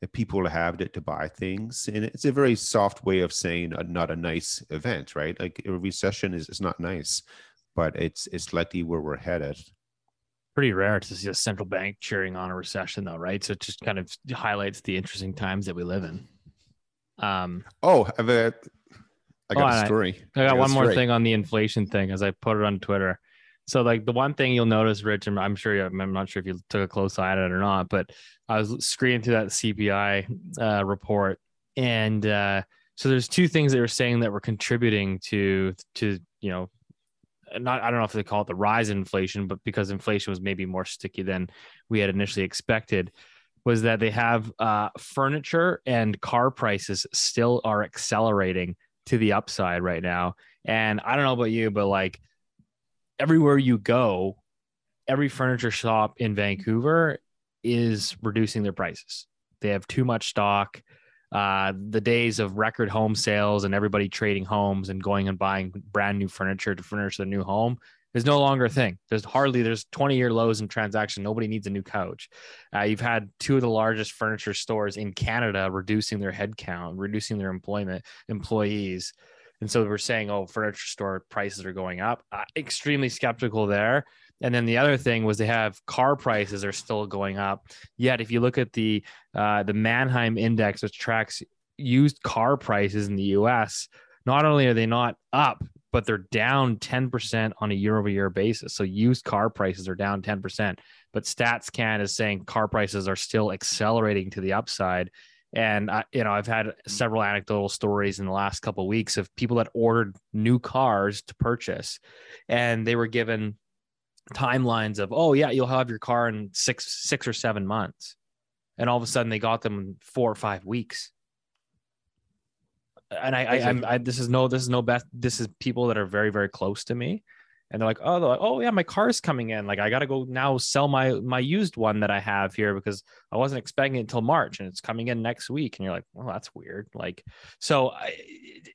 S6: that people have to, to buy things. And it's a very soft way of saying a, not a nice event, right? Like a recession is, is not nice, but it's it's likely where we're headed.
S1: Pretty rare to see a central bank cheering on a recession though right so it just kind of highlights the interesting times that we live in um
S6: Oh, I I got
S1: Oh,
S6: a
S1: and I-
S6: story.
S1: I got one more
S6: story.
S1: thing on the inflation thing as I put it on Twitter. So like the one thing you'll notice, Rich, and I'm sure you, I'm not sure if you took a close eye at it or not, but I was screening through that CPI uh, report, and uh, so there's two things that were saying that were contributing to to you know, not I don't know if they call it the rise in inflation, but because inflation was maybe more sticky than we had initially expected, was that they have uh, furniture and car prices still are accelerating to the upside right now. And I don't know about you, but like everywhere you go, every furniture shop in Vancouver is reducing their prices. They have too much stock. Uh, the days of record home sales and everybody trading homes and going and buying brand new furniture to furnish their new home, is no longer a thing. There's hardly there's 20 year lows in transaction. Nobody needs a new couch. Uh, you've had two of the largest furniture stores in Canada reducing their headcount, reducing their employment employees, and so we're saying, oh, furniture store prices are going up. Uh, extremely skeptical there. And then the other thing was they have car prices are still going up. Yet if you look at the uh, the Manheim index, which tracks used car prices in the U.S., not only are they not up, but they're down 10% on a year over year basis. So used car prices are down 10%. But StatsCan is saying car prices are still accelerating to the upside. And I, you know, I've had several anecdotal stories in the last couple of weeks of people that ordered new cars to purchase, and they were given timelines of, oh yeah, you'll have your car in six, six or seven months, and all of a sudden they got them in four or five weeks and I, I, I'm, I, this is no, this is no best. This is people that are very, very close to me, and they're like, oh, they're like, oh yeah, my car's coming in. Like I got to go now sell my my used one that I have here because I wasn't expecting it until March, and it's coming in next week. And you're like, well, that's weird. Like, so I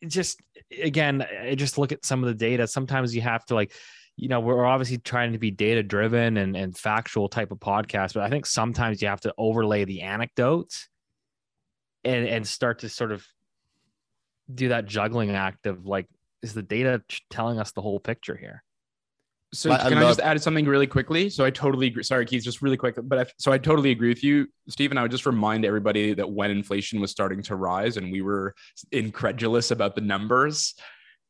S1: just again, I just look at some of the data. Sometimes you have to like you know we're obviously trying to be data driven and, and factual type of podcast but i think sometimes you have to overlay the anecdotes and and start to sort of do that juggling act of like, is the data telling us the whole picture here?
S5: So I, can I, I just add something really quickly? So I totally agree. Sorry, Keith, just really quick. But I, so I totally agree with you, Stephen. I would just remind everybody that when inflation was starting to rise and we were incredulous about the numbers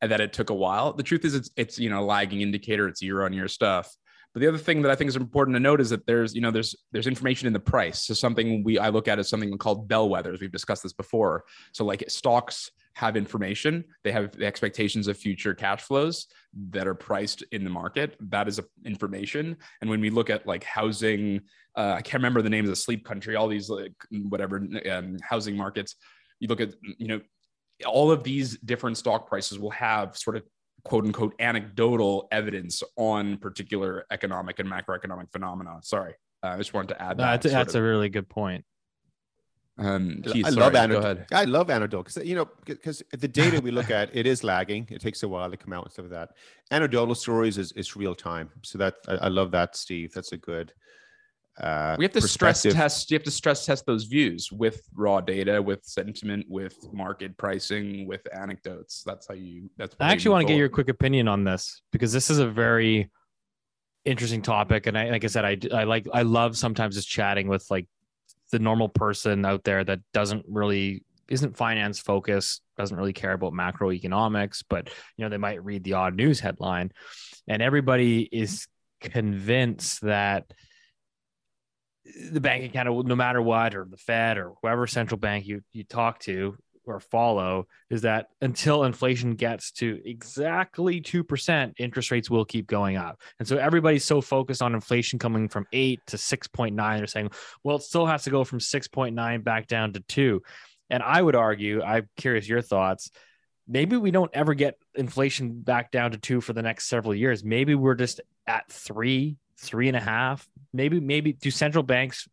S5: that it took a while. The truth is, it's it's you know lagging indicator. It's year on year stuff. But the other thing that I think is important to note is that there's, you know, there's there's information in the price. So something we I look at is something called bellwethers. We've discussed this before. So like stocks have information. They have the expectations of future cash flows that are priced in the market. That is information. And when we look at like housing, uh, I can't remember the names of Sleep Country, all these like whatever um, housing markets. You look at you know all of these different stock prices will have sort of quote unquote anecdotal evidence on particular economic and macroeconomic phenomena. Sorry, uh, I just wanted to add that.
S1: that's, that's a really good point.
S5: Um, Keith,
S6: I sorry, love anecdote. I love anecdote because you know because the data we look at it is lagging. It takes a while to come out and stuff like that. Anecdotal stories is is real time. So that I, I love that, Steve. That's a good. Uh,
S5: we have to stress test. You have to stress test those views with raw data, with sentiment, with market pricing, with anecdotes. That's how you. That's.
S1: I actually want to get your quick opinion on this because this is a very interesting topic, and I, like I said, I I like I love sometimes just chatting with like the normal person out there that doesn't really isn't finance focused, doesn't really care about macroeconomics, but you know, they might read the odd news headline. And everybody is convinced that the Bank account, no matter what, or the Fed or whoever central bank you you talk to, or follow is that until inflation gets to exactly 2%, interest rates will keep going up. And so everybody's so focused on inflation coming from 8 to 6.9 they're saying, well, it still has to go from 6.9 back down to 2. And I would argue, I'm curious your thoughts, maybe we don't ever get inflation back down to 2 for the next several years. Maybe we're just at 3, three and a half. Maybe maybe do central banks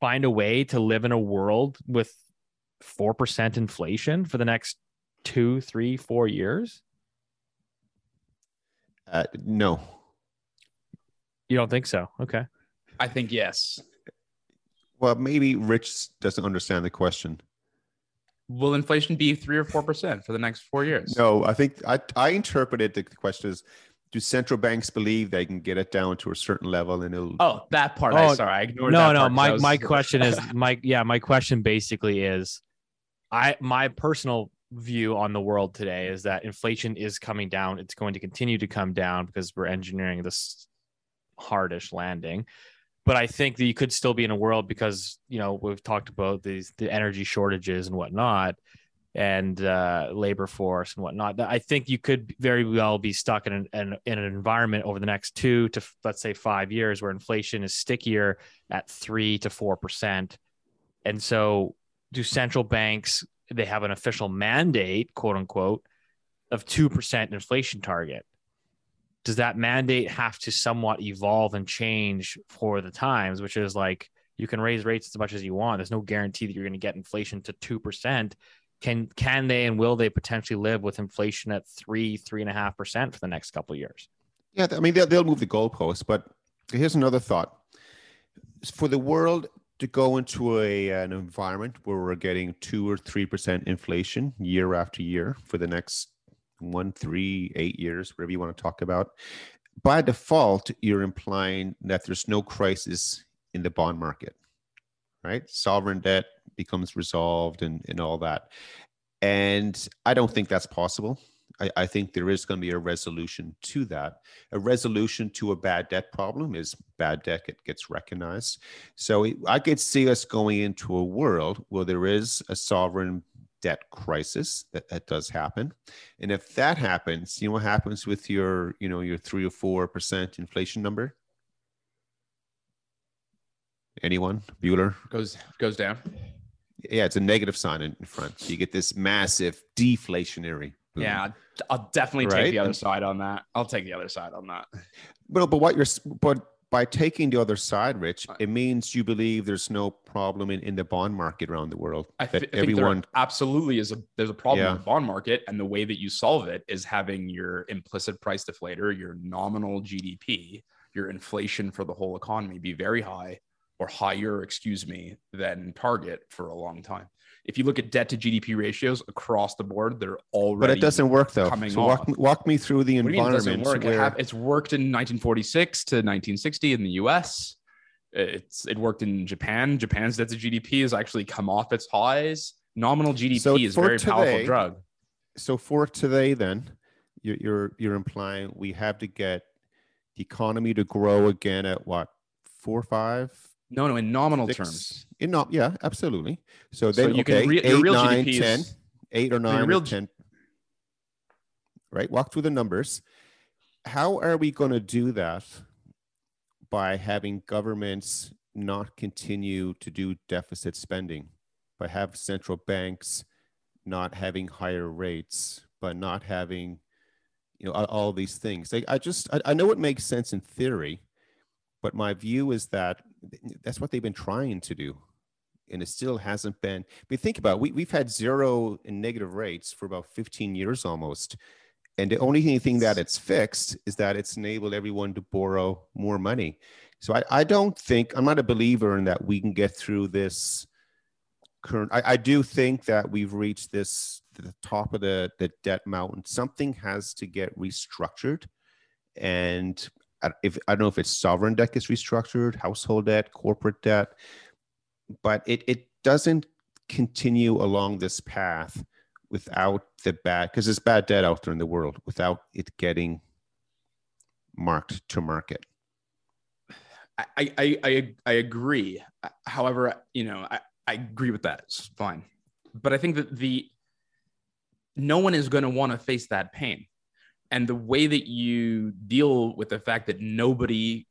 S1: find a way to live in a world with 4% inflation for the next two, three, four years?
S6: Uh, no.
S1: You don't think so? Okay.
S5: I think yes.
S6: Well, maybe Rich doesn't understand the question.
S5: Will inflation be three or four percent for the next four years?
S6: No, I think I I interpreted the question as do central banks believe they can get it down to a certain level and it'll
S5: oh that part oh, I sorry I ignored
S1: no no
S5: part,
S1: my was... my question is my yeah my question basically is I my personal view on the world today is that inflation is coming down. It's going to continue to come down because we're engineering this hardish landing. But I think that you could still be in a world because you know we've talked about these the energy shortages and whatnot, and uh, labor force and whatnot. I think you could very well be stuck in an, in, an environment over the next two to let's say five years where inflation is stickier at three to four percent, and so do central banks they have an official mandate, quote unquote, of 2% inflation target. Does that mandate have to somewhat evolve and change for the times, which is like you can raise rates as much as you want. There's no guarantee that you're going to get inflation to 2%. Can can they and will they potentially live with inflation at three three and a half percent for the next couple of years?
S6: Yeah, I mean they'll, they'll move the goalposts, but here's another thought: for the world to go into a an environment where we're getting two or three percent inflation year after year for the next one, three, eight years, whatever you want to talk about, by default, you're implying that there's no crisis in the bond market, right? Sovereign debt becomes resolved and, and all that. And I don't think that's possible. I, I think there is going to be a resolution to that. A resolution to a bad debt problem is bad debt it gets recognized. So I could see us going into a world where there is a sovereign debt crisis that, that does happen and if that happens you know what happens with your you know your three or four percent inflation number anyone bueller
S5: goes goes down
S6: yeah it's a negative sign in front so you get this massive deflationary boom.
S5: yeah i'll definitely take
S6: Right?
S5: the other side on that i'll take the other side on that
S6: Well, but what you're, but by taking the other side, Rich,
S5: Uh,
S6: it means you believe there's no problem in, in the bond market around the world.
S5: I,
S6: that
S5: I think there
S6: everyone,
S5: absolutely is a there's a problem
S6: Yeah.
S5: with the bond market, and the way that you solve it is having your implicit price deflator, your nominal GDP, your inflation for the whole economy be very high or higher, excuse me, than target for a long time. If you look at debt to GDP ratios across the board, they're already.
S6: but it doesn't work though.
S5: coming
S6: So walk,
S5: off.
S6: walk me through the
S5: What do you mean it doesn't
S6: environment
S5: work?
S6: Where
S5: it's worked in 1946 to 1960 in the U.S. It's it worked in Japan. Japan's debt to GDP has actually come off its highs. Nominal GDP
S6: So
S5: is a very powerful drug.
S6: so for today then you're, you're you're implying we have to get the economy to grow again at what four or five
S5: No, no, in nominal
S6: six?
S5: terms.
S6: in not yeah absolutely so
S5: So
S6: then
S5: you can
S6: okay
S5: re- your
S6: eight
S5: real
S6: nine
S5: GDP
S6: ten
S5: is-
S6: eight or nine
S5: real
S6: or
S5: G-
S6: 10 right walk through the numbers how are we going to do that by having governments not continue to do deficit spending by have central banks not having higher rates but not having you know all, all these things I, I just I, I know it makes sense in theory but my view is that that's what they've been trying to do and it still hasn't been mean, think about it. we, we've had zero and negative rates for about 15 years almost and the only thing, that it's fixed is that it's enabled everyone to borrow more money so I, I don't think i'm not a believer in that we can get through this current I, I do think that we've reached this the top of the, the debt mountain something has to get restructured and if I don't know if it's sovereign debt gets restructured, household debt, corporate debt, but it it doesn't continue along this path without the bad because there's bad debt out there in the world without it getting marked to market.
S5: I, I, I, I agree. However, you know, I, I agree with that. It's fine. But I think that the no one is going to want to face that pain. And the way that you deal with the fact that nobody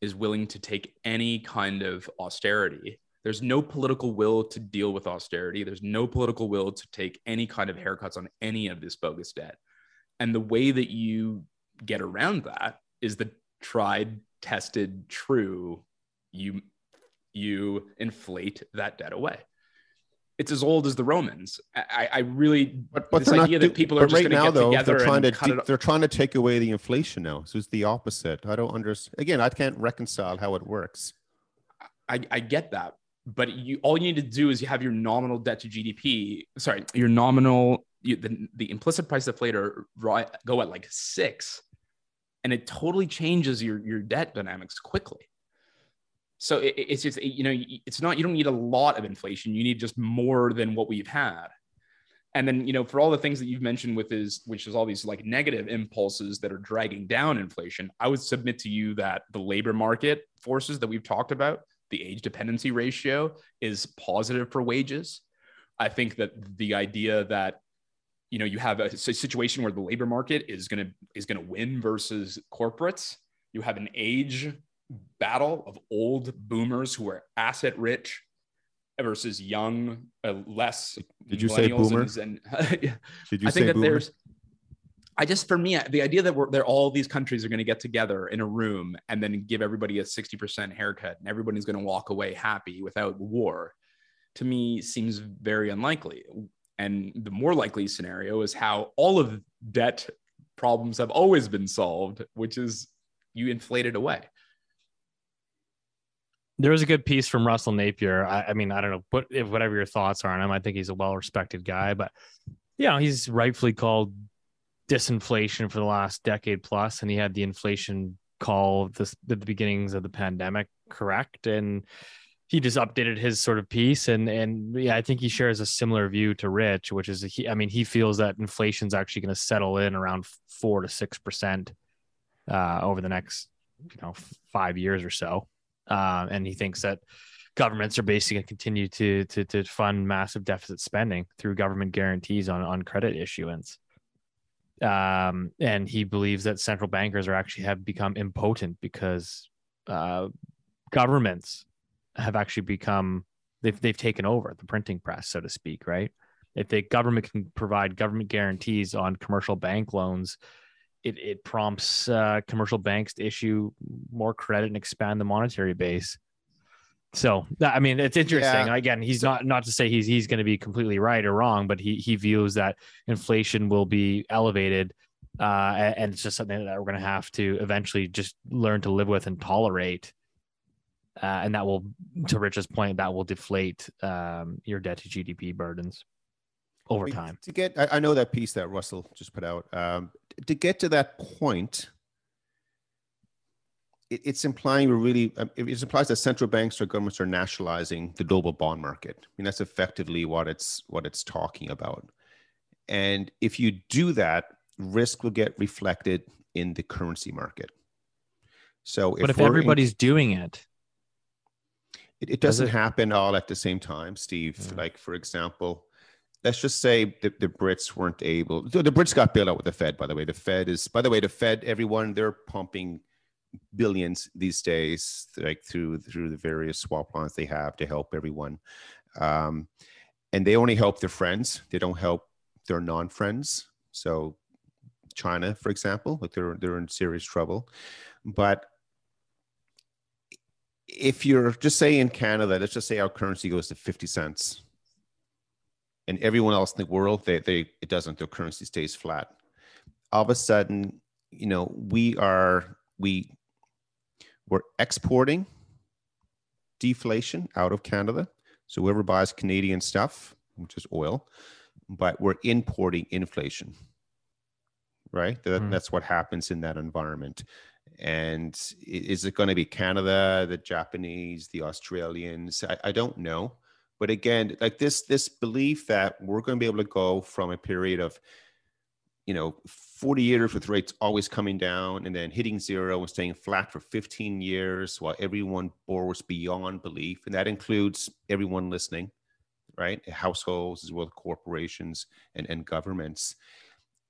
S5: is willing to take any kind of austerity, there's no political will to deal with austerity. There's no political will to take any kind of haircuts on any of this bogus debt. And the way that you get around that is the tried, tested, true. You you inflate that debt away. It's as old as the Romans. I, I really,
S6: But but
S5: this idea
S6: do-
S5: that people are just
S6: right
S5: going to get
S6: though
S5: together
S6: they're trying to de- they're trying to take away the inflation now. So it's the opposite. I don't understand. Again, I can't reconcile how it works.
S5: I, I get that, but you all you need to do is you have your nominal debt to GDP. Sorry, your nominal you, the, the implicit price deflator go at like six, and it totally changes your your debt dynamics quickly. So it, it's just you know it's not you don't need a lot of inflation. You need just more than what we've had. And then you know for all the things that you've mentioned with is which is all these like negative impulses that are dragging down inflation. I would submit to you that the labor market forces that we've talked about the age dependency ratio is positive for wages. I think that the idea that you know you have a situation where the labor market is going to is going to win versus corporates. You have an age battle of old boomers who are asset rich versus young, uh, less.
S6: Did you say
S5: millennials
S6: boomer?
S5: And, and
S6: Did you
S5: I
S6: say
S5: think that
S6: boomer?
S5: there's. I just for me the idea that we're there all these countries are going to get together in a room and then give everybody a 60% haircut and everybody's going to walk away happy without war to me seems very unlikely. And the more likely scenario is how all of debt problems have always been solved, which is you inflate it away.
S1: There was a good piece from Russell Napier. I, I mean, I don't know, what if whatever your thoughts are on him. I think he's a well-respected guy, but you know, he's rightfully called disinflation for the last decade plus, and he had the inflation call this the beginnings of the pandemic correct, and he just updated his sort of piece, and and yeah, I think he shares a similar view to Rich, which is he, I mean, he feels that inflation's actually going to settle in around four to six percent uh, over the next you know five years or so uh, and he thinks that governments are basically going to continue to, to to fund massive deficit spending through government guarantees on on credit issuance. Um, and he believes that central bankers are actually have become impotent because uh, governments have actually become they've they've taken over the printing press, so to speak, right? If the government can provide government guarantees on commercial bank loans, it, it prompts uh, commercial banks to issue more credit and expand the monetary base. So I mean, it's interesting. Yeah. Again, he's not not to say he's he's going to be completely right or wrong, but he he views that inflation will be elevated, uh, and it's just something that we're going to have to eventually just learn to live with and tolerate. Uh, and that will, to Rich's point, that will deflate um, your debt to GDP burdens over time.
S6: To get, I, I, know that piece that Russell just put out. Um, to get to that point, it, it's implying we're really, um, it implies that central banks or governments are nationalizing the global bond market. I mean, that's effectively what it's what it's talking about. And if you do that, risk will get reflected in the currency market. So,
S1: if but if everybody's in, doing it,
S6: it, it doesn't does it, happen all at the same time, Steve. Yeah. Like, for example, let's just say the, the Brits weren't able. The Brits got bailed out with the Fed, by the way. The Fed is, by the way, the Fed. Everyone they're pumping billions these days, like through through the various swap lines they have to help everyone. Um, and they only help their friends. They don't help their non-friends. So China, for example, like they're they're in serious trouble. But if you're just say in Canada, let's just say our currency goes to 50 cents and everyone else in the world they, they it doesn't their currency stays flat. All of a sudden you know we are we we're exporting deflation out of canada. So whoever buys canadian stuff which is oil but we're importing inflation right? That, mm. that's what happens in that environment. And is it going to be canada the japanese the australians? I, I don't know but again, like this this belief that we're going to be able to go from a period of you know 40 years with rates always coming down and then hitting zero and staying flat for 15 years while everyone borrows beyond belief and that includes everyone listening right? Households as well as corporations and, and governments.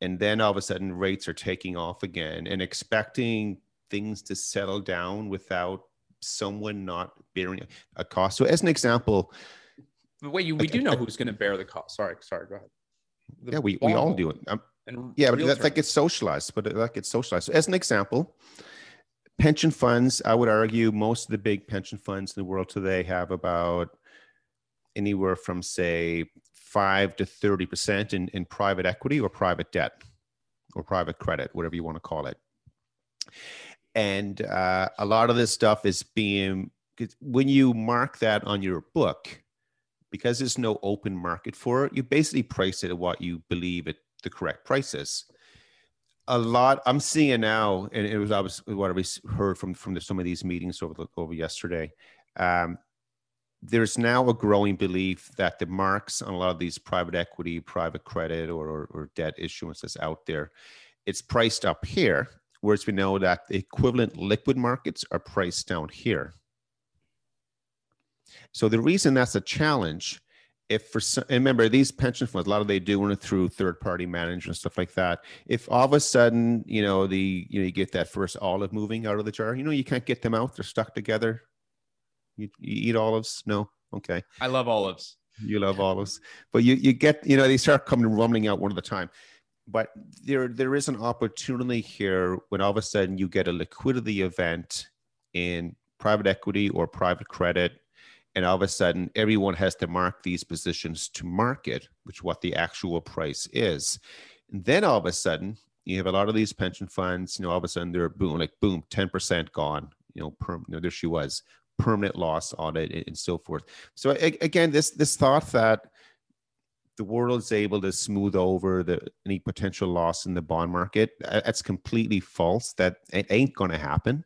S6: And then all of a sudden rates are taking off again and expecting things to settle down without someone not bearing a cost. So as an example
S5: but wait, you, we do know who's going to bear the cost. Sorry, sorry, go ahead.
S6: The yeah, we, we all do it. Um, yeah, but that, that gets socialized, but that gets socialized. So as an example, pension funds, I would argue most of the big pension funds in the world today have about anywhere from say five to 30% in, in private equity or private debt or private credit, whatever you want to call it. And uh, a lot of this stuff is being, when you mark that on your book, because there's no open market for it, you basically price it at what you believe it the correct price is. A lot I'm seeing now, and it was obviously what I heard from from the, some of these meetings over the, over yesterday. Um, there's now a growing belief that the marks on a lot of these private equity, private credit, or, or, or debt issuances out there, it's priced up here, whereas we know that the equivalent liquid markets are priced down here. So the reason that's a challenge, if for some, remember these pension funds, a lot of they do it through third party management and stuff like that. If all of a sudden, you know, the you know you get that first olive moving out of the jar, you know, you can't get them out; they're stuck together. You, you eat olives? No, okay.
S5: I love olives.
S6: You love olives, but you you get you know they start coming rumbling out one at a time but there there is an opportunity here when all of a sudden you get a liquidity event in private equity or private credit and all of a sudden everyone has to mark these positions to market, which what the actual price is. And then all of a sudden, you have a lot of these pension funds, you know, all of a sudden they're boom, like boom, 10% gone, you know, perm, you know, there she was, permanent loss on it and, so forth. So again, this this thought that the world is able to smooth over the any potential loss in the bond market, that's completely false. That it ain't gonna happen.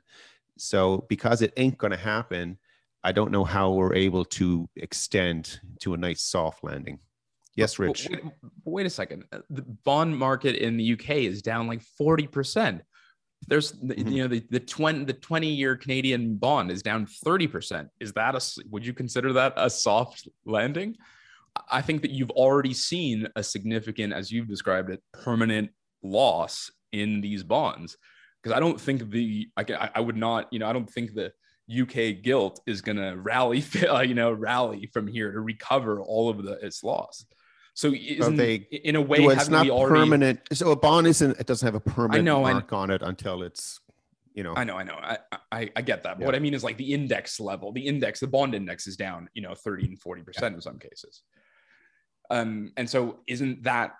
S6: So because it ain't gonna happen, I don't know how we're able to extend to a nice soft landing. Yes, Rich.
S5: Wait, wait, a second. Uh, the bond market in the UK is down like 40%. There's mm-hmm. you know the the 20 the 20 year Canadian bond is down 30%. Is that a would you consider that a soft landing? I think that you've already seen a significant as you've described it permanent loss in these bonds because I don't think the I, I would not you know I don't think the UK gilt is going to rally you know rally from here to recover all of the its loss. So isn't they, in a way,
S6: well, it's not already... permanent. So a bond isn't. It doesn't have a permanent I know, mark I, on it until it's, you know.
S5: I know, I know, I I, I get that. But yeah. what I mean is like the index level, the index, the bond index is down, you know, thirty and forty percent yeah. in some cases. Um, and so isn't that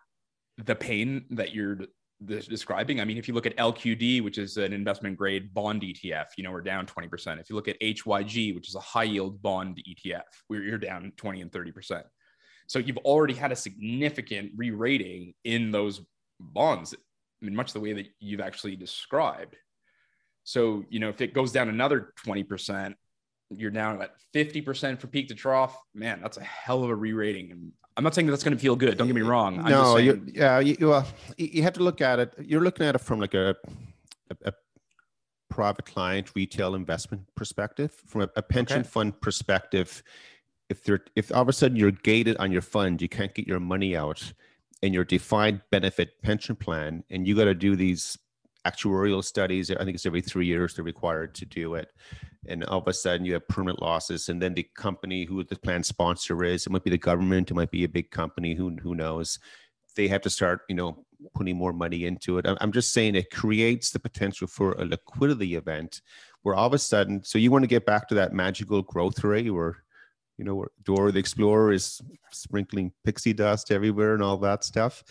S5: the pain that you're describing? I mean, if you look at LQD, which is an investment grade bond ETF, you know, we're down 20%. If you look at HYG, which is a high yield bond ETF, we're, you're down 20 and 30%. So you've already had a significant re-rating in those bonds. I mean, much the way that you've actually described. So, you know, if it goes down another 20%, you're down at 50% for peak to trough. Man, that's a hell of a re-rating. And I'm not saying that that's going to feel good. Don't get me wrong.
S6: I'm no, saying- yeah, you, uh, you have to look at it. You're looking at it from like a, a, a private client retail investment perspective, from a, a pension okay. fund perspective if they're if all of a sudden you're gated on your fund, you can't get your money out, in your defined benefit pension plan, and you got to do these actuarial studies. I think it's every three years they're required to do it, and all of a sudden you have permanent losses, and then the company who the plan sponsor is, it might be the government, it might be a big company, who who knows, they have to start, you know, putting more money into it. I'm just saying it creates the potential for a liquidity event where all of a sudden, so you want to get back to that magical growth rate where you know, Dora the Explorer is sprinkling pixie dust everywhere and all that stuff.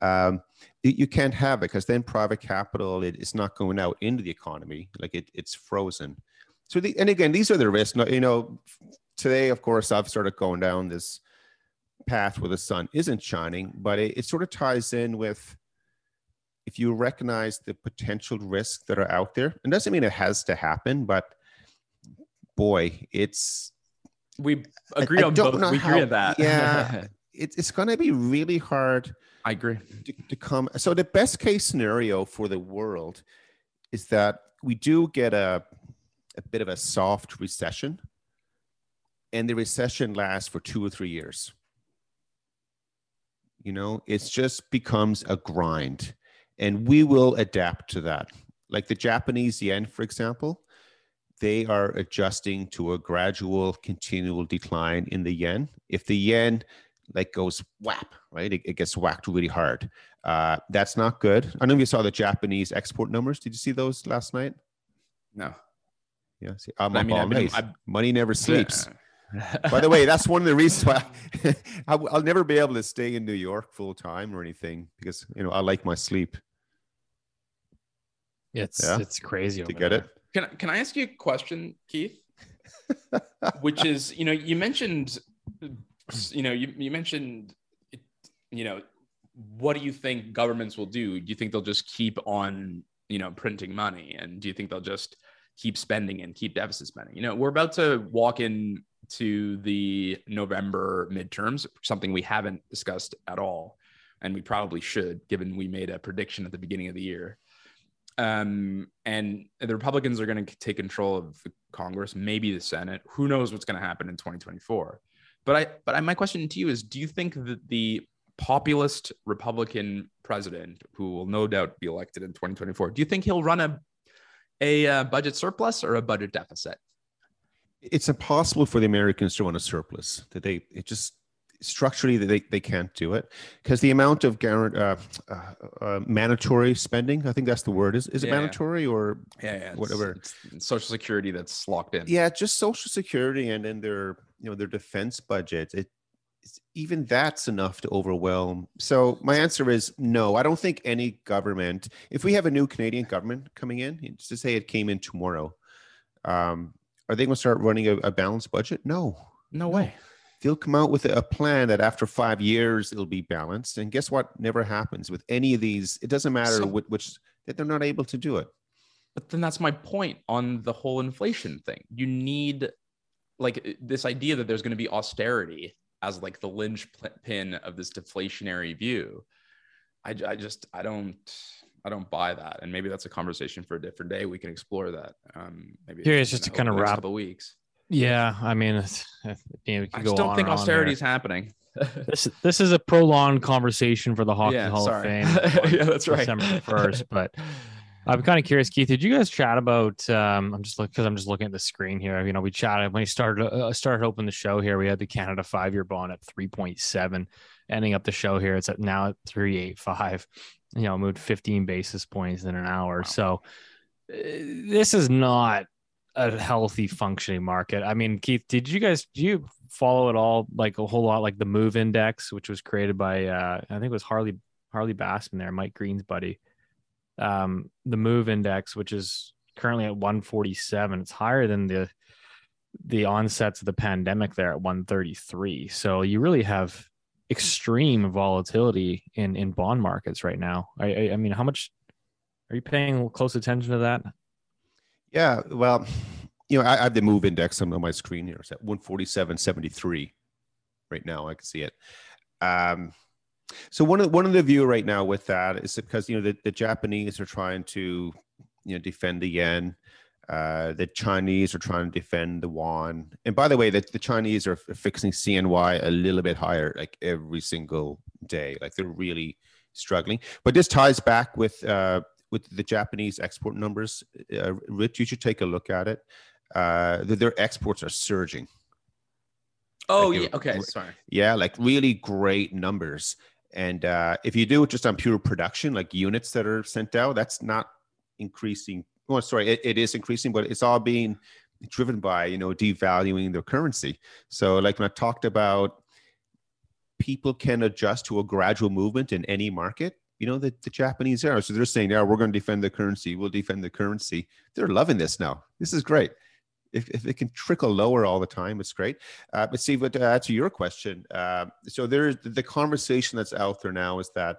S6: Um, you, can't have it because then private capital it, it's not going out into the economy, like it, it's frozen. So, the, and again, these are the risks. You know, today, of course, I've started going down this path where the sun isn't shining, but it, it sort of ties in with if you recognize the potential risks that are out there. It doesn't mean it has to happen, but boy, it's
S5: we agree I, on both. We how, agree on that.
S6: Yeah, it's it's going to be really hard.
S5: I agree
S6: to, to come. So the best case scenario for the world is that we do get a a bit of a soft recession, and the recession lasts for two or three years. You know, it just becomes a grind, and we will adapt to that. Like the Japanese yen, for example, they are adjusting to a gradual continual decline in the yen if the yen like goes whap right? It, it gets whacked really hard. Uh, that's not good. I know you saw the japanese export numbers. Did you see those last night?
S5: No.
S6: Yeah see, i'm I mean, all nice. money never sleeps. By the way that's one of the reasons why I'll, I'll never be able to stay in new york full time or anything because you know i like my sleep.
S1: It's yeah? it's crazy
S6: to get there. it?
S5: Can can I ask you a question, Keith? Which is, you know, you mentioned, you know, you, you mentioned, you know, what do you think governments will do? Do you think they'll just keep on, you know, printing money? And do you think they'll just keep spending and keep deficit spending? You know, we're about to walk in to the November midterms, something we haven't discussed at all. And we probably should, given we made a prediction at the beginning of the year um, and the Republicans are going to take control of Congress, maybe the Senate. Who knows what's going to happen in 2024? But I, but I, my question to you is: Do you think that the populist Republican president, who will no doubt be elected in 2024, do you think he'll run a a uh, budget surplus or a budget deficit?
S6: It's impossible for the Americans to run a surplus. That they it just structurally they, they can't do it because the amount of guarant, uh, uh, uh, mandatory spending, I think that's the word. Is is it
S5: Yeah, yeah.
S6: mandatory or
S5: Yeah, yeah it's-
S6: Whatever.
S5: It's, Social Security that's locked in.
S6: yeah, just social security and then their you know their defense budget. It it's, even that's enough to overwhelm. So my answer is no. I don't think any government. If we have a new Canadian government coming in, just to say it came in tomorrow, um, are they going to start running a, a balanced budget? No.
S5: No way.
S6: They'll come out with a plan that after five years it'll be balanced. And guess what? Never happens with any of these. It doesn't matter
S5: So-
S6: which, which that they're not able to do it.
S5: But then that's my point on the whole inflation thing. You need like this idea that there's going to be austerity as like the linchpin of this deflationary view. I just I don't I don't buy that, and maybe that's a conversation for a different day. We can explore that. Um, maybe
S1: Curious
S5: you
S1: just to kinda
S5: over the next
S1: wrap-
S5: couple weeks.
S1: Yeah, I mean, it's, you know,
S5: I
S1: go
S5: just don't
S1: on
S5: think austerity is happening.
S1: This this is a prolonged conversation for the Hockey
S5: Yeah,
S1: Hall
S5: sorry.
S1: of Fame.
S5: Yeah, that's right.
S1: December first, but I'm kind of curious, Keith. Did you guys chat about? Um, I'm just because I'm just looking at the screen here. You know, we chatted when we started uh, started opening the show here. We had the Canada five year bond at 3.7, ending up the show here. It's at now at 3.85. You know, moved 15 basis points in an hour. So uh, this is not a healthy functioning market. I mean, Keith, did you guys do you follow it all like a whole lot like the Move Index, which was created by uh, I think it was Harley Harley Bassman there, Mike Green's buddy. Um, the Move Index, which is currently at 147, it's higher than the the onsets of the pandemic there at 133. So you really have extreme volatility in in bond markets right now. I I, I mean, how much are you paying close attention to that?
S6: Yeah, well, you know, I, I have the move index on, my screen here. It's at 147.73 right now. I can see it. Um, so one of one of the view right now with that is because you know the, the Japanese are trying to you know defend the yen. Uh, the Chinese are trying to defend the yuan, and by the way, the, the Chinese are fixing CNY a little bit higher, like every single day. Like they're really struggling. But this ties back with uh, with the Japanese export numbers. Uh, Rich, you should take a look at it. Uh, th- their exports are surging.
S5: Oh
S6: Like
S5: yeah.
S6: it-
S5: Okay. Sorry.
S6: Yeah, like really great numbers. And uh, if you do it just on pure production, like units that are sent out, that's not increasing. Oh, sorry, it, it is increasing, but it's all being driven by you know devaluing their currency. So, like when I talked about, people can adjust to a gradual movement in any market. You know, the, the Japanese are. So they're saying, yeah, we're going to defend the currency. We'll defend the currency. They're loving this now. This is great. If, if it can trickle lower all the time, it's great. Uh, but Steve, to answer your question, uh, so there's the conversation that's out there now is that,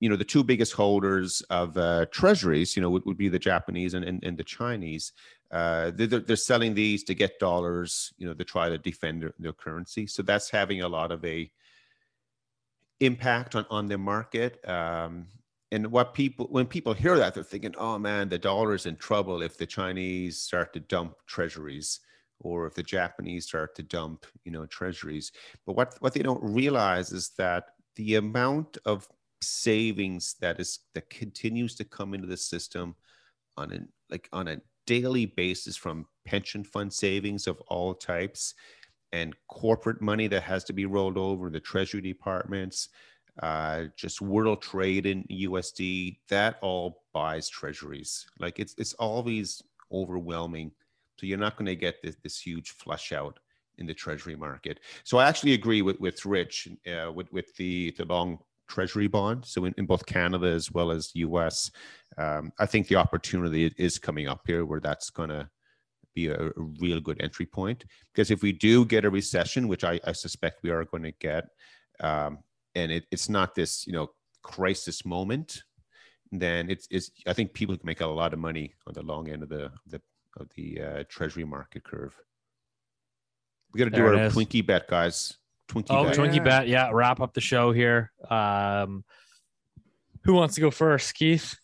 S6: you know, the two biggest holders of uh, treasuries, you know, would, would be the Japanese and, and, and the Chinese. Uh, they're, they're selling these to get dollars, you know, to try to defend their, their currency. So that's having a lot of a impact on, on the market. Um, and what people, when people hear that, they're thinking, oh man, the dollar is in trouble if the Chinese start to dump treasuries or if the Japanese start to dump, you know, treasuries. But what, what they don't realize is that the amount of savings that is that continues to come into the system on an like on a daily basis from pension fund savings of all types and corporate money that has to be rolled over the treasury departments uh, just world trade in usd that all buys treasuries. Like it's it's always overwhelming. So you're not going to get this, this huge flush out in the treasury market. So i actually agree with with rich uh, with with the the long treasury bond. So in, in both canada as well as us um, i think the opportunity is coming up here where that's going to be a, a real good entry point because if we do get a recession which i, I suspect we are going to get um, and it, it's not this you know crisis moment then it's, it's i think people can make a lot of money on the long end of the the of the uh, treasury market curve we got to do our
S1: it is.
S6: twinkie bet guys twinkie
S1: Oh,
S6: bet
S1: Twinkie
S5: Yeah.
S1: bet. Yeah, wrap up the show here. Um, who wants to go first, Keith?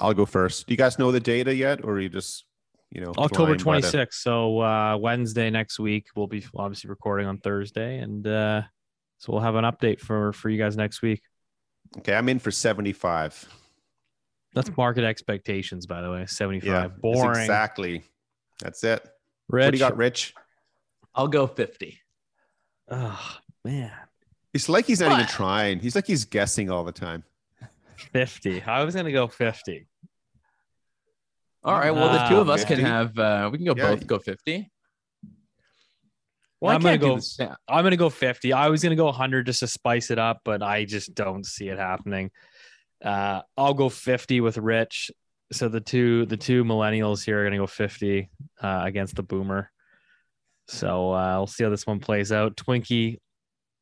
S6: i'll go first do you guys know the data yet or are you just you know
S1: October
S6: flying by the-
S1: 26th. So uh, Wednesday next week. We'll be obviously recording on Thursday, and uh, so we'll have an update for for you guys next week.
S6: okay i'm in for 75
S1: That's market expectations, by the way. 75.
S6: yeah that's
S1: Boring.
S6: exactly that's it
S1: Rich.
S6: what do you got rich
S5: I'll go fifty.
S1: Oh man.
S6: It's like he's not even trying. He's like he's guessing all the time.
S1: 50. I was gonna go 50.
S5: All right. Well, the two of us can have. uh We can go
S6: Yeah.
S5: both go fifty. Well,
S1: I'm gonna go-
S5: the
S1: I'm gonna go 50. I was gonna go 100 just to spice it up, but I just don't see it happening. Uh, I'll go 50 with Rich. So the two the two millennials here are gonna go 50 uh, against the boomer. So uh, we'll see how this one plays out. Twinkie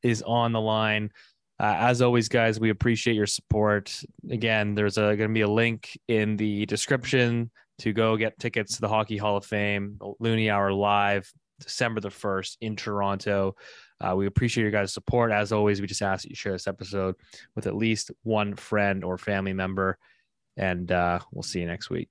S1: is on the line. Uh, as always, guys, we appreciate your support. Again, there's a, going to be a link in the description to go get tickets to the Hockey Hall of Fame, Loonie Hour Live, December the 1st in Toronto. Uh, we appreciate your guys' support. As always, we just ask that you share this episode with at least one friend or family member. And uh, we'll see you next week.